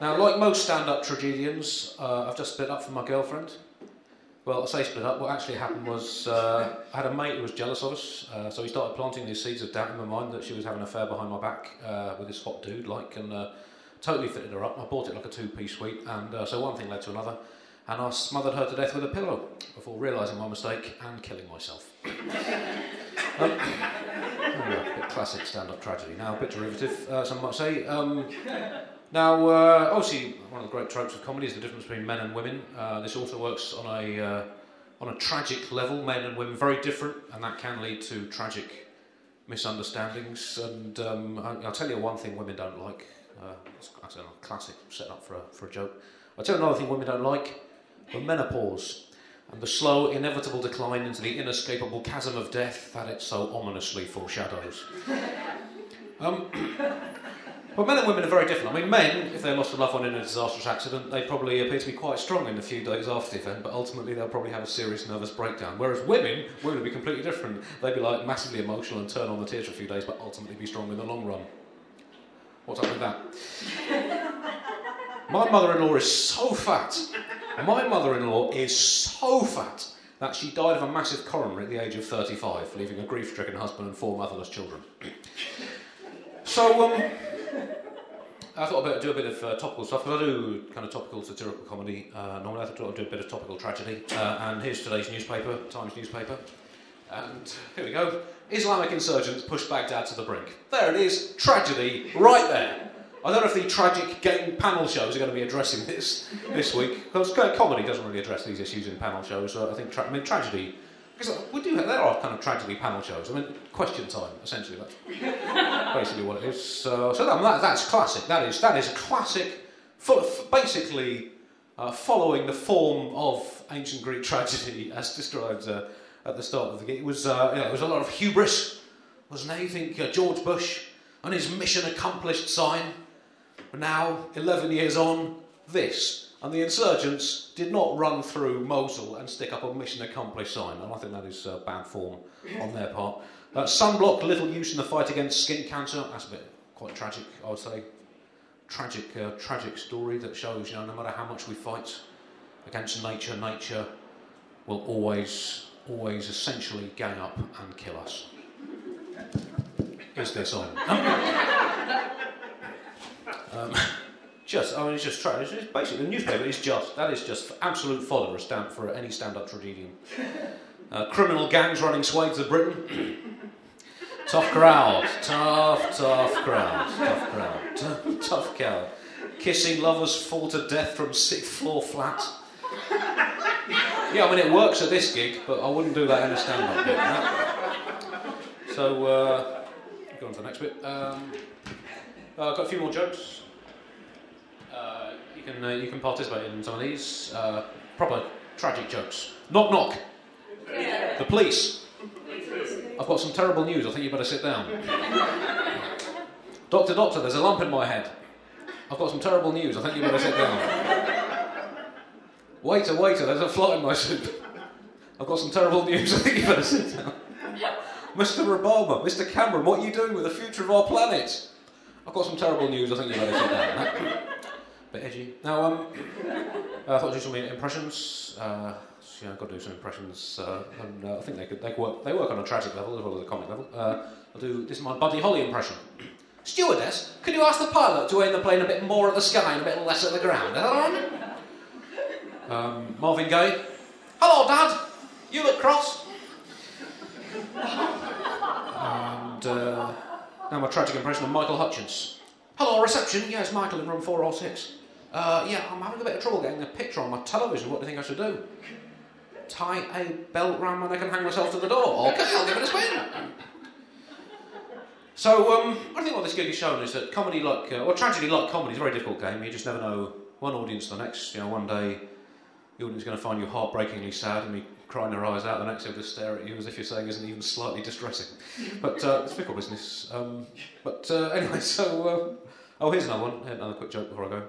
now, like most stand up tragedians, uh, I've just split up from my girlfriend. Well, I say split up. What actually happened was uh, I had a mate who was jealous of us, uh, so he started planting these seeds of doubt in my mind that she was having an affair behind my back uh, with this hot dude, like, and uh, totally fitted her up. I bought it like a two-piece suite, and uh, so one thing led to another, and I smothered her to death with a pillow before realising my mistake and killing myself. *laughs* um, oh, classic stand-up tragedy. Now, a bit derivative, uh, some might say. Um, now, uh, obviously, one of the great tropes of comedy is the difference between men and women. Uh, this also works on a uh, on a tragic level. Men and women very different, and that can lead to tragic misunderstandings. And um, I, will tell you one thing women don't like. Uh, that's a classic set up for a, for a joke. I'll tell you another thing women don't like: the menopause and the slow, inevitable decline into the inescapable chasm of death that it so ominously foreshadows. Um, Well, men and women are very different. I mean, men, if they lost a loved one in a disastrous accident, they probably appear to be quite strong in the few days after the event, but ultimately they'll probably have a serious nervous breakdown. Whereas women, women would be completely different. They'd be like massively emotional and turn on the tears for a few days, but ultimately be strong in the long run. What's up with that? *laughs* My mother-in-law is so fat. And my mother-in-law is so fat that she died of a massive coronary at the age of 35, leaving a grief-stricken husband and four motherless children. So, um, I thought I'd do a bit of uh, topical stuff because I do kind of topical satirical comedy. Uh, normally, I thought I'd do a bit of topical tragedy. Uh, and here's today's newspaper, Times newspaper. And here we go. Islamic insurgents push Baghdad to the brink. There it is, tragedy right there. I don't know if the tragic game panel shows are going to be addressing this this week because comedy doesn't really address these issues in panel shows. So I think tra- I mean, tragedy because we do have, there are kind of tragedy panel shows. I mean, question time, essentially. That's *laughs* basically what it is. So, so that, that's classic. That is, that is classic, basically uh, following the form of ancient Greek tragedy *laughs* as described uh, at the start of the game. It was, uh, it was a lot of hubris, wasn't it? You think George Bush and his mission accomplished sign. But now, 11 years on, this and the insurgents did not run through Mosul and stick up a mission accomplished sign, and I think that is uh, bad form on their part. Uh, sunblock, little use in the fight against skin cancer. That's a bit quite tragic, I would say. Tragic, uh, tragic story that shows, you know, no matter how much we fight against nature, nature will always, always essentially gang up and kill us. Is this on? um, just, I mean, it's just trash. It's, basically the newspaper is just that is just absolute fodder, a stamp for any stand-up tragedian. Uh, criminal gangs running swathes of Britain. *coughs* tough crowd, tough, tough crowd, tough crowd, *laughs* T- tough crowd. Kissing lovers fall to death from sixth floor flat. Yeah, I mean it works at this gig, but I wouldn't do that in a stand-up bit. Right? So, uh, go on to the next bit. Um, uh, I've got a few more jokes you can uh, you can participate in some of these uh, proper tragic jokes. Knock knock. Yeah. The police. I've got some terrible news. I think you better sit down. doctor, doctor, there's a lump in my head. I've got some terrible news. I think you better sit down. waiter, waiter, there's a fly in my soup. I've got some terrible news. I think you better sit down. Mr. Obama, Mr. Cameron, what are you doing with the future of our planet? I've got some terrible news. I think you better sit down. Bit edgy. Now, um, *laughs* I thought I'd do some impressions. Uh, so, yeah, I've got to do some impressions, uh, and uh, I think they could they work. They work on a tragic level as well as a comic level. Uh, I'll do this is my Buddy Holly impression. *clears throat* Stewardess, could you ask the pilot to aim the plane a bit more at the sky and a bit less at the ground? Um, Marvin Gaye. Hello, Dad. You look cross. and uh, now my tragic impression of Michael Hutchence. Hello, reception. Yes, Michael in room 406. Uh, yeah, I'm having a bit of trouble getting a picture on my television. What do you think I should do? Tie a belt round and I can hang myself to the door. Okay, I'll give it a spin. So, um, I think what this gig has shown is that comedy, like, uh, or tragedy, like comedy, is a very difficult game. You just never know one audience to the next. You know, one day the audience is going to find you heartbreakingly sad and be crying their eyes out. The next they'll just stare at you as if you're saying isn't even slightly distressing. But uh, it's fickle business. Um, but uh, anyway, *laughs* so um, oh, here's another one. Another quick joke before I go.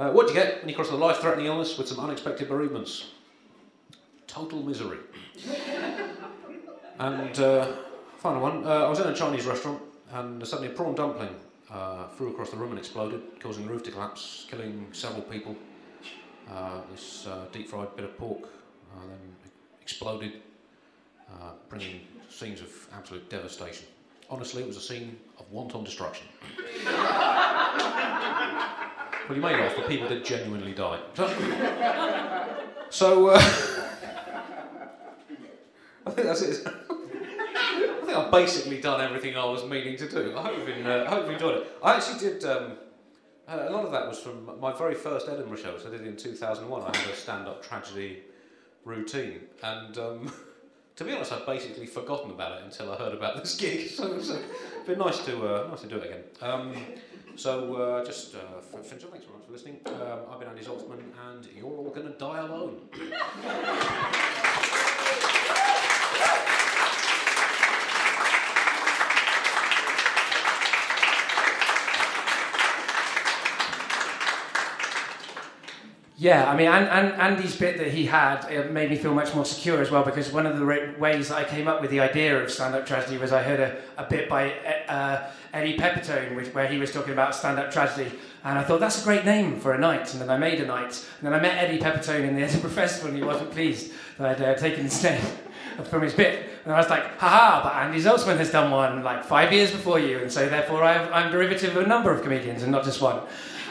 Uh, what do you get when you cross a life-threatening illness with some unexpected bereavements? Total misery. *laughs* and uh, final one. Uh, I was in a Chinese restaurant and suddenly a prawn dumpling uh, flew across the room and exploded, causing the roof to collapse, killing several people. Uh, this uh, deep fried bit of pork then exploded, bringing scenes of absolute devastation. Honestly, it was a scene of wanton destruction. well, you may laugh, but people did genuinely die. So, uh, *laughs* I think that's it. I think I've basically done everything I was meaning to do. I hope you've, been, uh, hope you've enjoyed it. I actually did. Um, uh, a lot of that was from my very first Edinburgh show, which I did in 2001. I had a stand-up tragedy routine, and um, *laughs* to be honest, I'd basically forgotten about it until I heard about this gig. *laughs* So it's been nice to uh, nice to do it again. Um, so uh, just uh, f- finish up. Thanks very much for listening. Um, I've been Andy Zaltzman, and you're all going to die alone. *laughs* Yeah, I mean, and, and Andy's bit that he had it made me feel much more secure as well because one of the ra- ways I came up with the idea of stand up tragedy was I heard a, a bit by uh, Eddie Pepitone which, where he was talking about stand up tragedy. And I thought that's a great name for a night. And then I made a night. And then I met Eddie Pepitone in the *laughs* Edinburgh Festival and he wasn't pleased that I'd uh, taken his *laughs* from his bit. And I was like, haha, but Andy Zaltzman has done one like five years before you. And so therefore I I'm derivative of a number of comedians and not just one.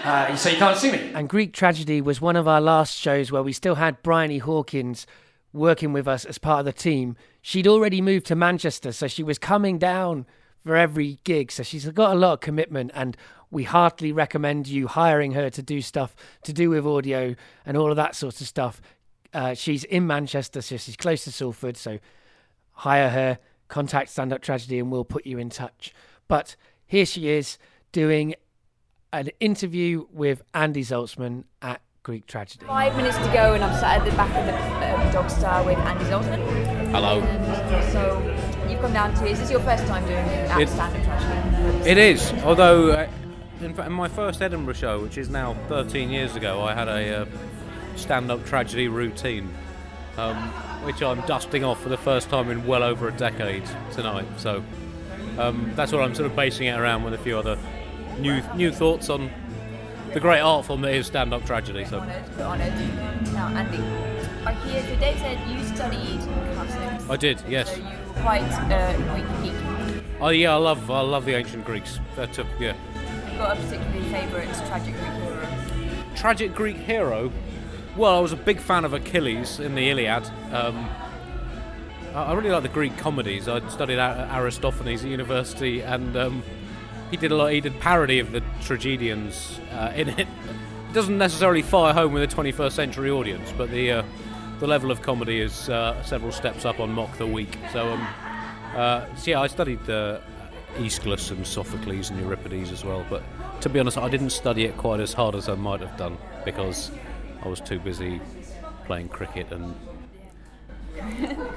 Uh, so you can't sue me. And Greek Tragedy was one of our last shows where we still had Bryony Hawkins working with us as part of the team. She'd already moved to Manchester, so she was coming down for every gig. So she's got a lot of commitment, and we heartily recommend you hiring her to do stuff to do with audio and all of that sort of stuff. Uh, she's in Manchester, so she's close to Salford. So hire her, contact Stand Up Tragedy, and we'll put you in touch. But here she is doing an interview with Andy Zaltzman at Greek Tragedy. Five minutes to go, and I'm sat at the back of the um, Dog Star with Andy Zaltzman. Hello. And so you've come down to. Is this your first time doing that It- stand-up tragedy? It is, although uh, in, fact, in my first Edinburgh show, which is now 13 years ago, I had a uh, stand-up tragedy routine, um, which I'm dusting off for the first time in well over a decade tonight. So um, that's what I'm sort of basing it around with a few other new new thoughts on the great art form that is stand-up tragedy. So Honoured, but honoured. Now, Andy, I hear today said you studied classics. I did, yes. So you were quite uh, Greek geek. Oh yeah, I love I love the ancient Greeks. That took yeah. You've got a particularly favourite tragic Greek hero. tragic Greek hero. Well, I was a big fan of Achilles in the Iliad. Um, I really like the Greek comedies. I studied Ar- Aristophanes at university, and um, he did a lot. He did parody of the tragedians uh, in it. It doesn't necessarily fire home with a 21st century audience, but the uh, the level of comedy is uh, several steps up on Mock the Week. So, um, uh, so yeah, I studied uh, Aeschylus and Sophocles and Euripides as well. But to be honest, I didn't study it quite as hard as I might have done because I was too busy playing cricket and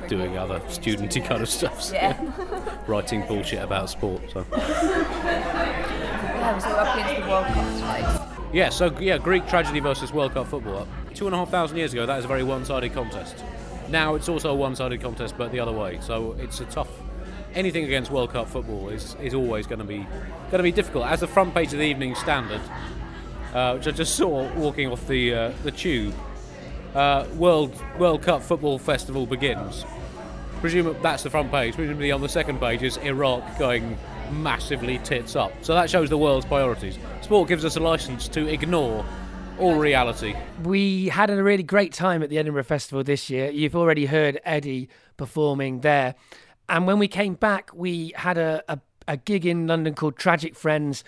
doing other studenty kind of stuff. so, Yeah. writing bullshit about sport. So Yeah, so up against the World Cup tonight. yeah, so yeah, Greek tragedy versus World Cup football. Two and a half thousand years ago, that is a very one-sided contest. Now it's also a one-sided contest, but the other way. So it's a tough, anything against World Cup football is, is always going to be going to be difficult. As the front page of the Evening Standard, uh, which I just saw walking off the uh, the tube, uh, World World Cup Football Festival begins. Presume that's the front page. Presumably on the second page is Iraq going massively tits up. So that shows the world's priorities. Sport gives us a license to ignore all reality. We had a really great time at the Edinburgh Festival this year. You've already heard Eddie performing there. And when we came back, we had a, a, a gig in London called Tragic Friends,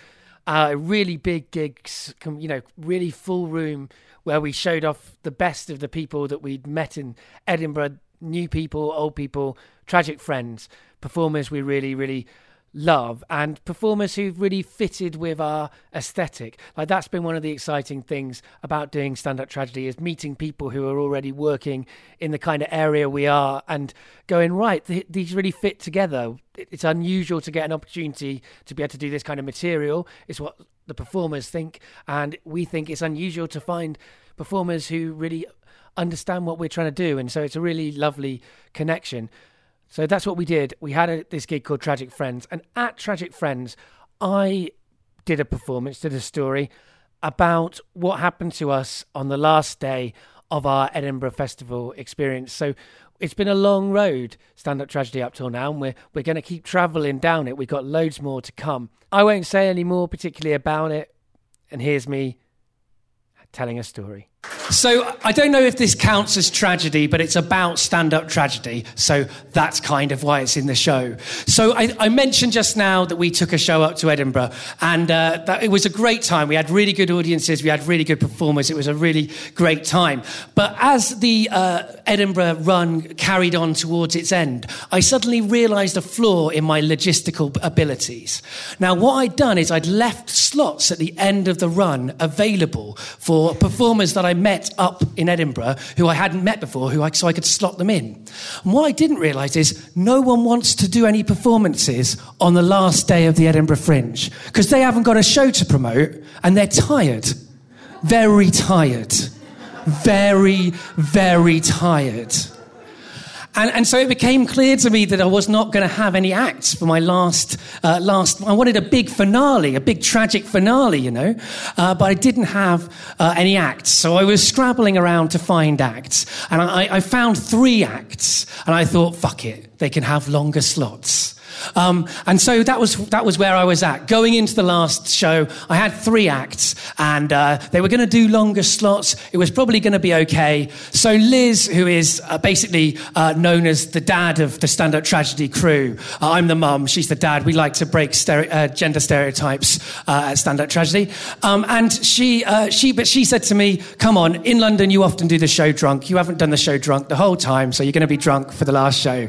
uh, a really big gigs, you know, really full room where we showed off the best of the people that we'd met in Edinburgh new people, old people, tragic friends, performers we really, really love and performers who've really fitted with our aesthetic. Like that's been one of the exciting things about doing stand up tragedy is meeting people who are already working in the kind of area we are and going right th- these really fit together. It's unusual to get an opportunity to be able to do this kind of material it's what the performers think. And we think it's unusual to find performers who really understand what we're trying to do. And so it's a really lovely connection so that's what we did. We had a, this gig called Tragic Friends, and at Tragic Friends, I did a performance, did a story about what happened to us on the last day of our Edinburgh Festival experience. So it's been a long road, stand up tragedy up till now, and we're we're going to keep travelling down it. We've got loads more to come. I won't say any more particularly about it, and here's me telling a story. So I don't know if this counts as tragedy, but it's about stand-up tragedy. So that's kind of why it's in the show. So I, I mentioned just now that we took a show up to Edinburgh, and uh, that it was a great time. We had really good audiences, we had really good performers. It was a really great time. But as the uh, Edinburgh run carried on towards its end, I suddenly realised a flaw in my logistical abilities. Now, what I'd done is I'd left slots at the end of the run available for performers that I met up in Edinburgh who I hadn't met before, who I, so I could slot them in. And what I didn't realise is no one wants to do any performances on the last day of the Edinburgh Fringe because they haven't got a show to promote and they're tired. Very tired. Very, very tired. And, and so it became clear to me that I was not going to have any acts for my last, uh, last. I wanted a big finale, a big tragic finale, you know, uh, but I didn't have uh, any acts. So I was scrabbling around to find acts, and I, I found three acts, and I thought, fuck it, they can have longer slots. Um, and so that was that was where I was at. Going into the last show, I had three acts, and uh, they were going to do longer slots. It was probably going to be okay. So Liz, who is uh, basically uh, known as the dad of the stand-up tragedy crew, uh, I'm the mum. She's the dad. We like to break stere- uh, gender stereotypes uh, at stand-up tragedy. Um, and she she but she said to me, "Come on, in London you often do the show drunk. You haven't done the show drunk the whole time, so you're going to be drunk for the last show."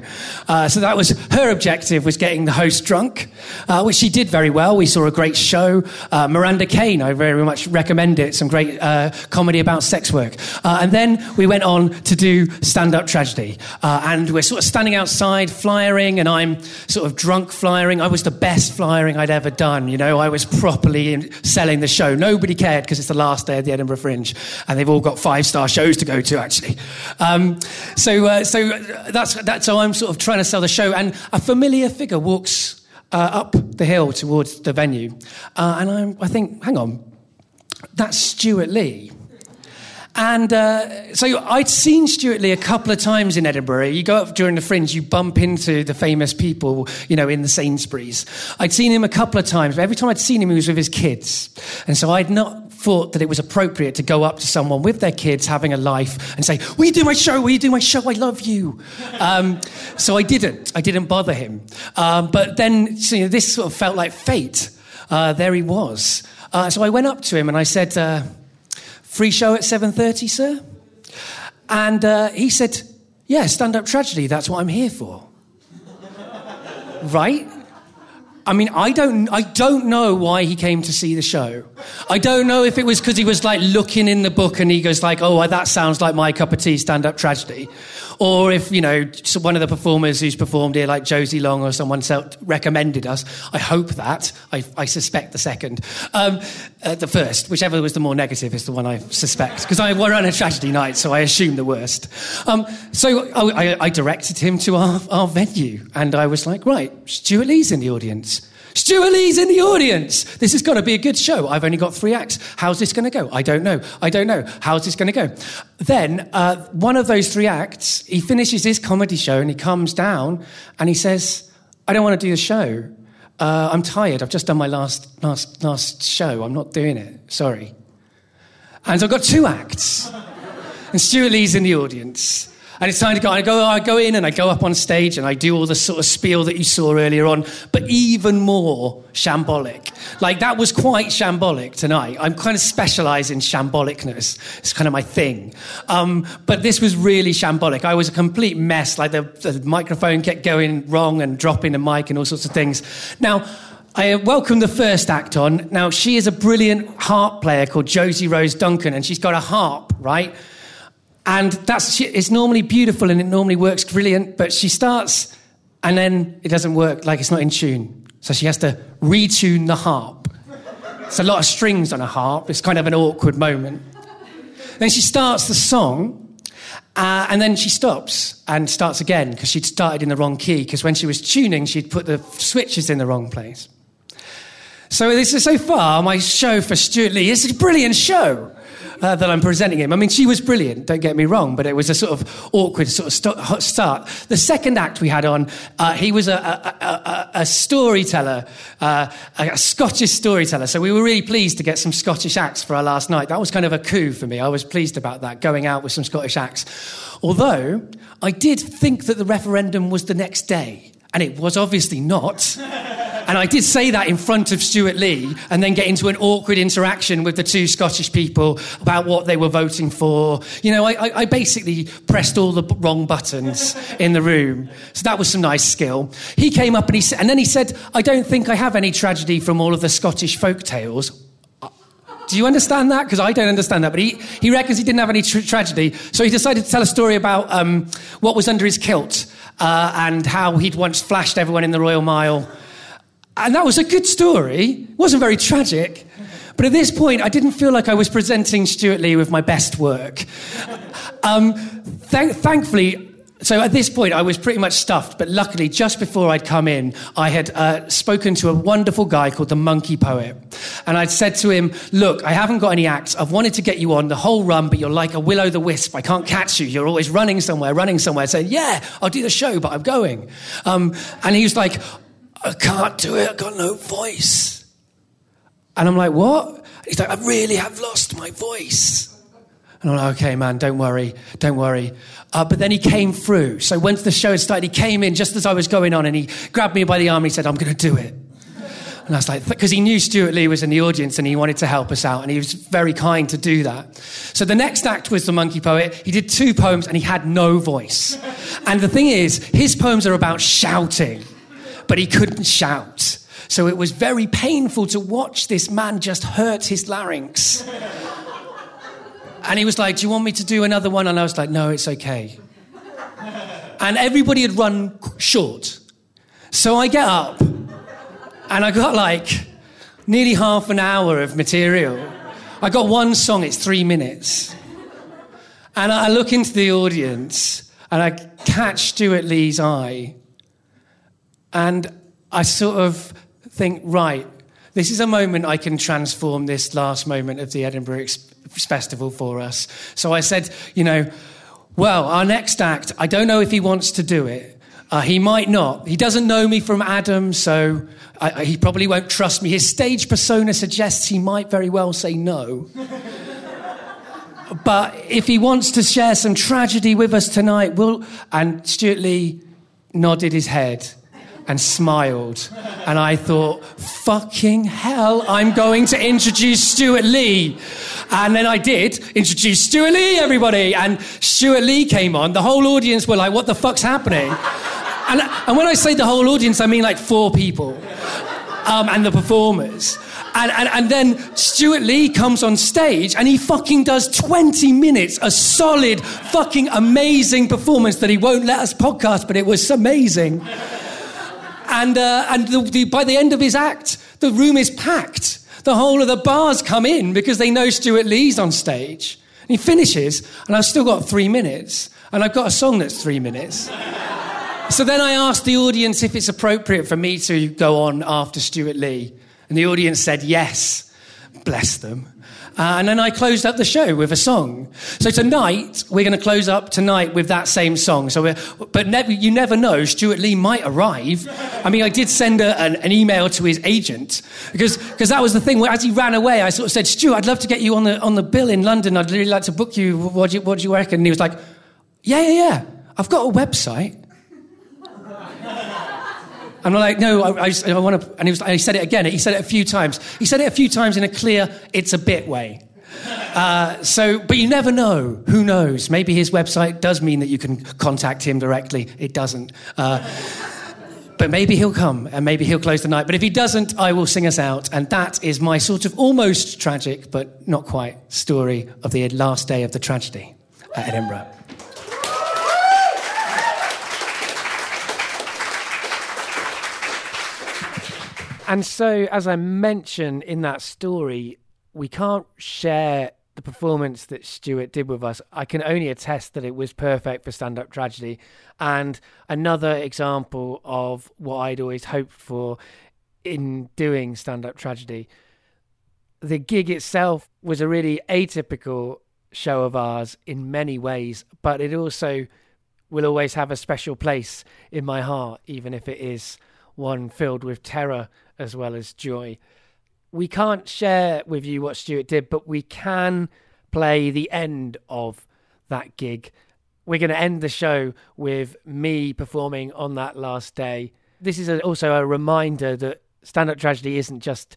so that was her objective was getting the host drunk, uh, which she did very well. We saw a great show. Uh, Miranda Kane, I very much recommend it. Some great uh, comedy about sex work. Uh, and then we went on to do stand up tragedy. Uh, and we're sort of standing outside flyering, and I'm sort of drunk flyering. I was the best flyering I'd ever done. You know, I was properly in, selling the show. Nobody cared because it's the last day of the Edinburgh Fringe, and they've all got five star shows to go to, actually. Um, so, so that's, that's how I'm sort of trying to sell the show. And a familiar figure walks uh, up the hill towards the venue, uh, and I'm, I think, hang on, that's Stewart Lee. And uh, so I'd seen Stewart Lee a couple of times in Edinburgh. You go up during the fringe, you bump into the famous people, you know, in the Sainsbury's. I'd seen him a couple of times, but every time I'd seen him, he was with his kids. And so I'd not thought that it was appropriate to go up to someone with their kids having a life and say, Will you do my show? Will you do my show? I love you. Um, so I didn't. I didn't bother him. Um, but then so, you know, this sort of felt like fate. Uh, there he was. Uh, so I went up to him and I said, uh, Free show at 7.30, sir? And uh, he said, yeah, stand-up tragedy, that's what I'm here for. *laughs* right? I mean, I don't, I don't know why he came to see the show. I don't know if it was because he was like looking in the book and he goes like, oh, that sounds like my cup of tea, stand-up tragedy. Or if, you know, one of the performers who's performed here, like Josie Long or someone recommended us. I hope that. I, I suspect the second. Um, uh, the first, whichever was the more negative, is the one I suspect. Because I we're on a tragedy night, so I assume the worst. Um, so I, I, directed him to our, our venue, and I was like, right, Stewart Lee's in the audience. Stewart Lee's in the audience. This is going to be a good show. I've only got three acts. How's this going to go? I don't know. I don't know. How's this going to go? Then, uh, one of those three acts, he finishes his comedy show and he comes down and he says, I don't want to do the show. Uh, I'm tired. I've just done my last, last, last show. I'm not doing it. Sorry. And so I've got two acts. And Stewart Lee's in the audience. And it's time to go. I go, I go in and I go up on stage and I do all the sort of spiel that you saw earlier on, but even more shambolic. Like that was quite shambolic tonight. I'm kind of specialise in shambolicness. It's kind of my thing. Um, but this was really shambolic. I was a complete mess. Like the, the microphone kept going wrong and dropping the mic and all sorts of things. Now, I welcome the first act on. Now, she is a brilliant harp player called Josie Rose Duncan, and she's got a harp, right? And that's it's normally beautiful and it normally works brilliant, but she starts and then it doesn't work, like it's not in tune. So she has to retune the harp. It's a lot of strings on a harp. It's kind of an awkward moment. Then she starts the song, uh, and then she stops and starts again because she'd started in the wrong key. Because when she was tuning, she'd put the switches in the wrong place. So this is so far my show for Stewart Lee. It's a brilliant show. Uh, that I'm presenting him. I mean, she was brilliant, don't get me wrong, but it was a sort of awkward sort of st- start. The second act we had on, uh, he was a, a, a, a storyteller, uh, a Scottish storyteller. So we were really pleased to get some Scottish acts for our last night. That was kind of a coup for me. I was pleased about that, going out with some Scottish acts. Although I did think that the referendum was the next day, and it was obviously not. *laughs* And I did say that in front of Stewart Lee and then get into an awkward interaction with the two Scottish people about what they were voting for. You know, I, I, basically pressed all the wrong buttons in the room. So that was some nice skill. He came up and, he, and then he said, I don't think I have any tragedy from all of the Scottish folk tales. Do you understand that? Because I don't understand that. But he, he reckons he didn't have any tra- tragedy. So he decided to tell a story about um, what was under his kilt uh, and how he'd once flashed everyone in the Royal Mile. And that was a good story. It wasn't very tragic. But at this point, I didn't feel like I was presenting Stewart Lee with my best work. Um, thank- thankfully, so at this point, I was pretty much stuffed. But luckily, just before I'd come in, I had uh, spoken to a wonderful guy called the Monkey Poet. And I'd said to him, Look, I haven't got any acts. I've wanted to get you on the whole run, but you're like a will o' the wisp. I can't catch you. You're always running somewhere, running somewhere, saying, Yeah, I'll do the show, but I'm going. Um, and he was like, I can't do it. I've got no voice. And I'm like, What? He's like, I really have lost my voice. And I'm like, okay, man, don't worry, don't worry. Uh, but then he came through. So once the show had started, he came in just as I was going on and he grabbed me by the arm and he said, I'm going to do it. And I was like, because he knew Stewart Lee was in the audience and he wanted to help us out and he was very kind to do that. So the next act was The Monkey Poet. He did two poems and he had no voice. And the thing is, his poems are about shouting, but he couldn't shout. So it was very painful to watch this man just hurt his larynx. And he was like, Do you want me to do another one? And I was like, No, it's okay. And everybody had run short. So I get up and I got like nearly half an hour of material. I got one song, it's three minutes. And I look into the audience and I catch Stewart Lee's eye. And I sort of think, right, this is a moment I can transform this last moment of the Edinburgh Ex- Festival for us. So I said, you know, well, our next act, I don't know if he wants to do it. Uh, he might not. He doesn't know me from Adam, so I, I- he probably won't trust me. His stage persona suggests he might very well say no. *laughs* but if he wants to share some tragedy with us tonight, we'll. And Stewart Lee nodded his head and smiled. And I thought, fucking hell, I'm going to introduce Stewart Lee. And then I did introduce Stewart Lee, everybody. And Stewart Lee came on. The whole audience were like, what the fuck's happening? And, and when I say the whole audience, I mean like four people. Um, and the performers. And, and, and then Stewart Lee comes on stage and he fucking does 20 minutes, a solid, fucking amazing performance that he won't let us podcast, but it was amazing. And, uh, and the, the, by the end of his act, the room is packed. The whole of the bars come in because they know Stewart Lee's on stage. And he finishes, and I've still got three minutes, and I've got a song that's three minutes. so then I asked the audience if it's appropriate for me to go on after Stewart Lee. And the audience said yes. Bless them. Uh, and then I closed up the show with a song. So tonight, we're going to close up tonight with that same song. So but you never know, Stewart Lee might arrive. I mean, I did send a, an, an email to his agent because because that was the thing. Where as he ran away, I sort of said, Stewart, I'd love to get you on the, on the bill in London. I'd really like to book you. What do you, what do you reckon? And he was like, yeah, yeah, yeah. I've got a website. And I'm like, no, I, I, I want to. And he, was, and he said it again. He said it a few times. He said it a few times in a clear, it's a bit way. Uh, so, but you never know. Who knows? Maybe his website does mean that you can contact him directly. It doesn't. Uh, but maybe he'll come and maybe he'll close the night. But if he doesn't, I will sing us out. And that is my sort of almost tragic, but not quite, story of the last day of the tragedy at Edinburgh. And so, as I mentioned in that story, we can't share the performance that Stewart did with us. I can only attest that it was perfect for stand up tragedy. And another example of what I'd always hoped for in doing stand up tragedy. The gig itself was a really atypical show of ours in many ways, but it also will always have a special place in my heart, even if it is one filled with terror as well as joy. We can't share with you what Stewart did, but we can play the end of that gig. We're going to end the show with me performing on that last day. This is also a reminder that stand up tragedy isn't just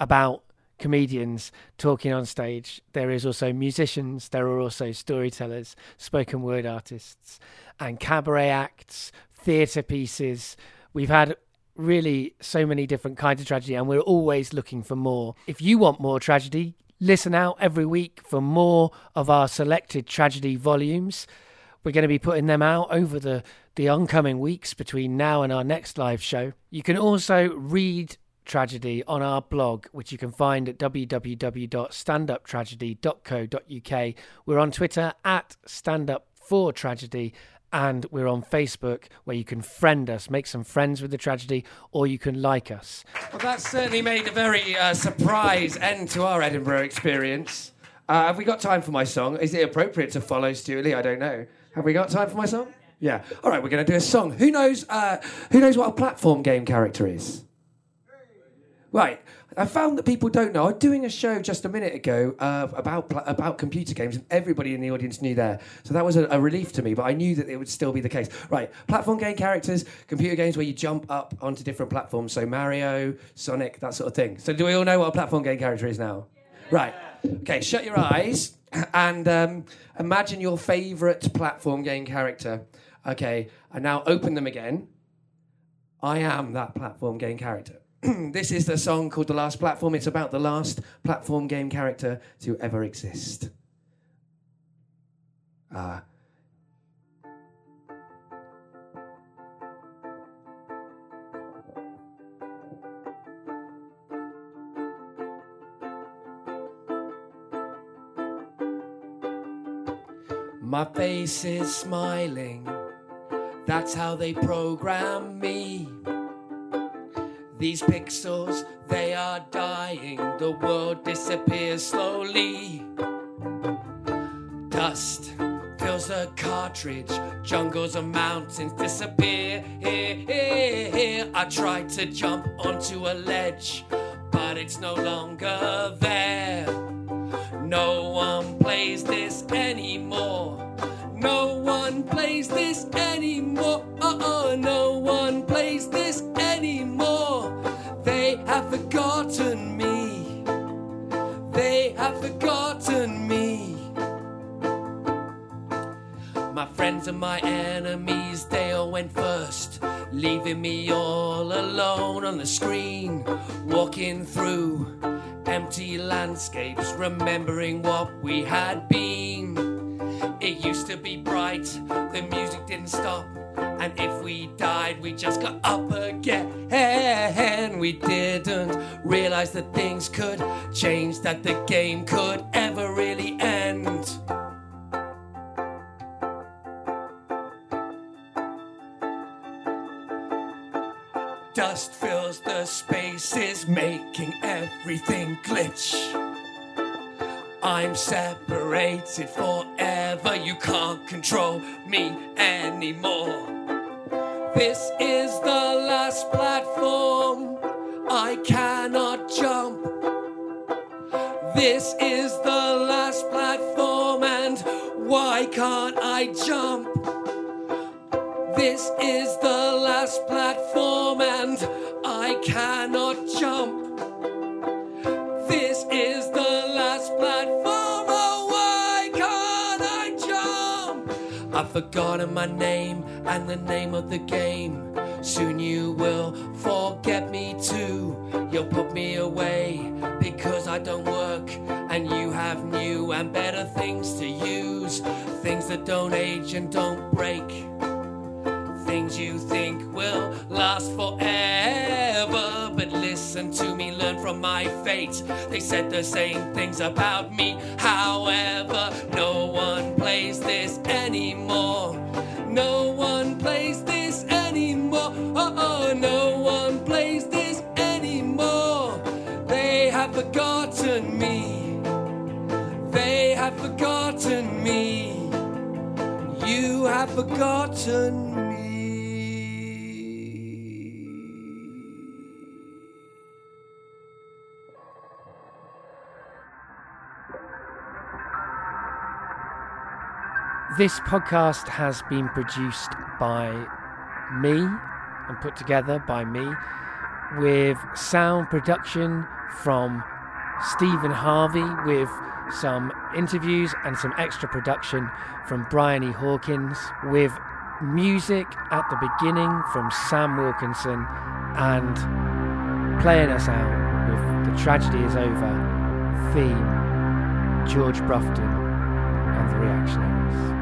about comedians talking on stage. There is also musicians, there are also storytellers, spoken word artists, and cabaret acts, theatre pieces. We've had really so many different kinds of tragedy, and we're always looking for more. If you want more tragedy, listen out every week for more of our selected tragedy volumes. We're going to be putting them out over the, the oncoming weeks between now and our next live show. You can also read tragedy on our blog, which you can find at www.standuptragedy.co.uk. We're on Twitter at standup4tragedy and we're on Facebook where you can friend us, make some friends with the tragedy, or you can like us. Well, that certainly made a very uh, surprise end to our Edinburgh experience. Uh, have we got time for my song? Is it appropriate to follow Stewart Lee? I don't know. Have we got time for my song? Yeah. All right, we're going to do a song. Who knows? Uh, who knows what a platform game character is? Right. I found that people don't know. I was doing a show just a minute ago uh, about about computer games, and everybody in the audience knew there. So that was a, a, relief to me. But I knew that it would still be the case. Right, platform game characters, computer games where you jump up onto different platforms. So Mario, Sonic, that sort of thing. So do we all know what a platform game character is now? Right. Okay. Shut your eyes and um, imagine your favourite platform game character. Okay. And now open them again. I am that platform game character. *clears throat* this is the song called The Last Platform. It's about the last platform game character to ever exist. Uh, My face is smiling. That's how they program me. These pixels, they are dying. The world disappears slowly. Dust fills the cartridge. Jungles and mountains disappear. Here, here, here. I tried to jump onto a ledge, but it's no longer there. No one plays this anymore. No one plays this anymore. Uh-uh, no one plays this anymore. They have forgotten me. They have forgotten me. My friends and my enemies, they all went first. leaving me all alone on the screen, walking through empty landscapes, remembering what we had been. It used to be bright, the music didn't stop. And if we died, we just got up again. We didn't realize that things could change, that the game could ever really end. Dust fills the spaces, making everything glitch. I'm separated forever. You can't control me anymore. This is the last platform. I cannot jump. This is the last platform, and why can't I jump? This is the last platform, and I cannot jump. This is the forgotten my name and the name of the game. Soon you will forget me too. You'll put me away because I don't work, and you have new and better things to use. Things that don't age and don't break things you think will last forever. Listen to me, learn from my fate. They said the same things about me. However, no one plays this anymore. No one plays this anymore. Oh, oh, no one plays this anymore. They have forgotten me. They have forgotten me. You have forgotten me. This podcast has been produced by me and put together by me with sound production from Stephen Harvey with some interviews and some extra production from Brian E. Hawkins with music at the beginning from Sam Wilkinson and playing us out with The Tragedy is Over theme George Brufton and the Reactionaries.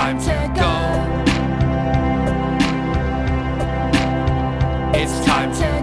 time to go. It's time to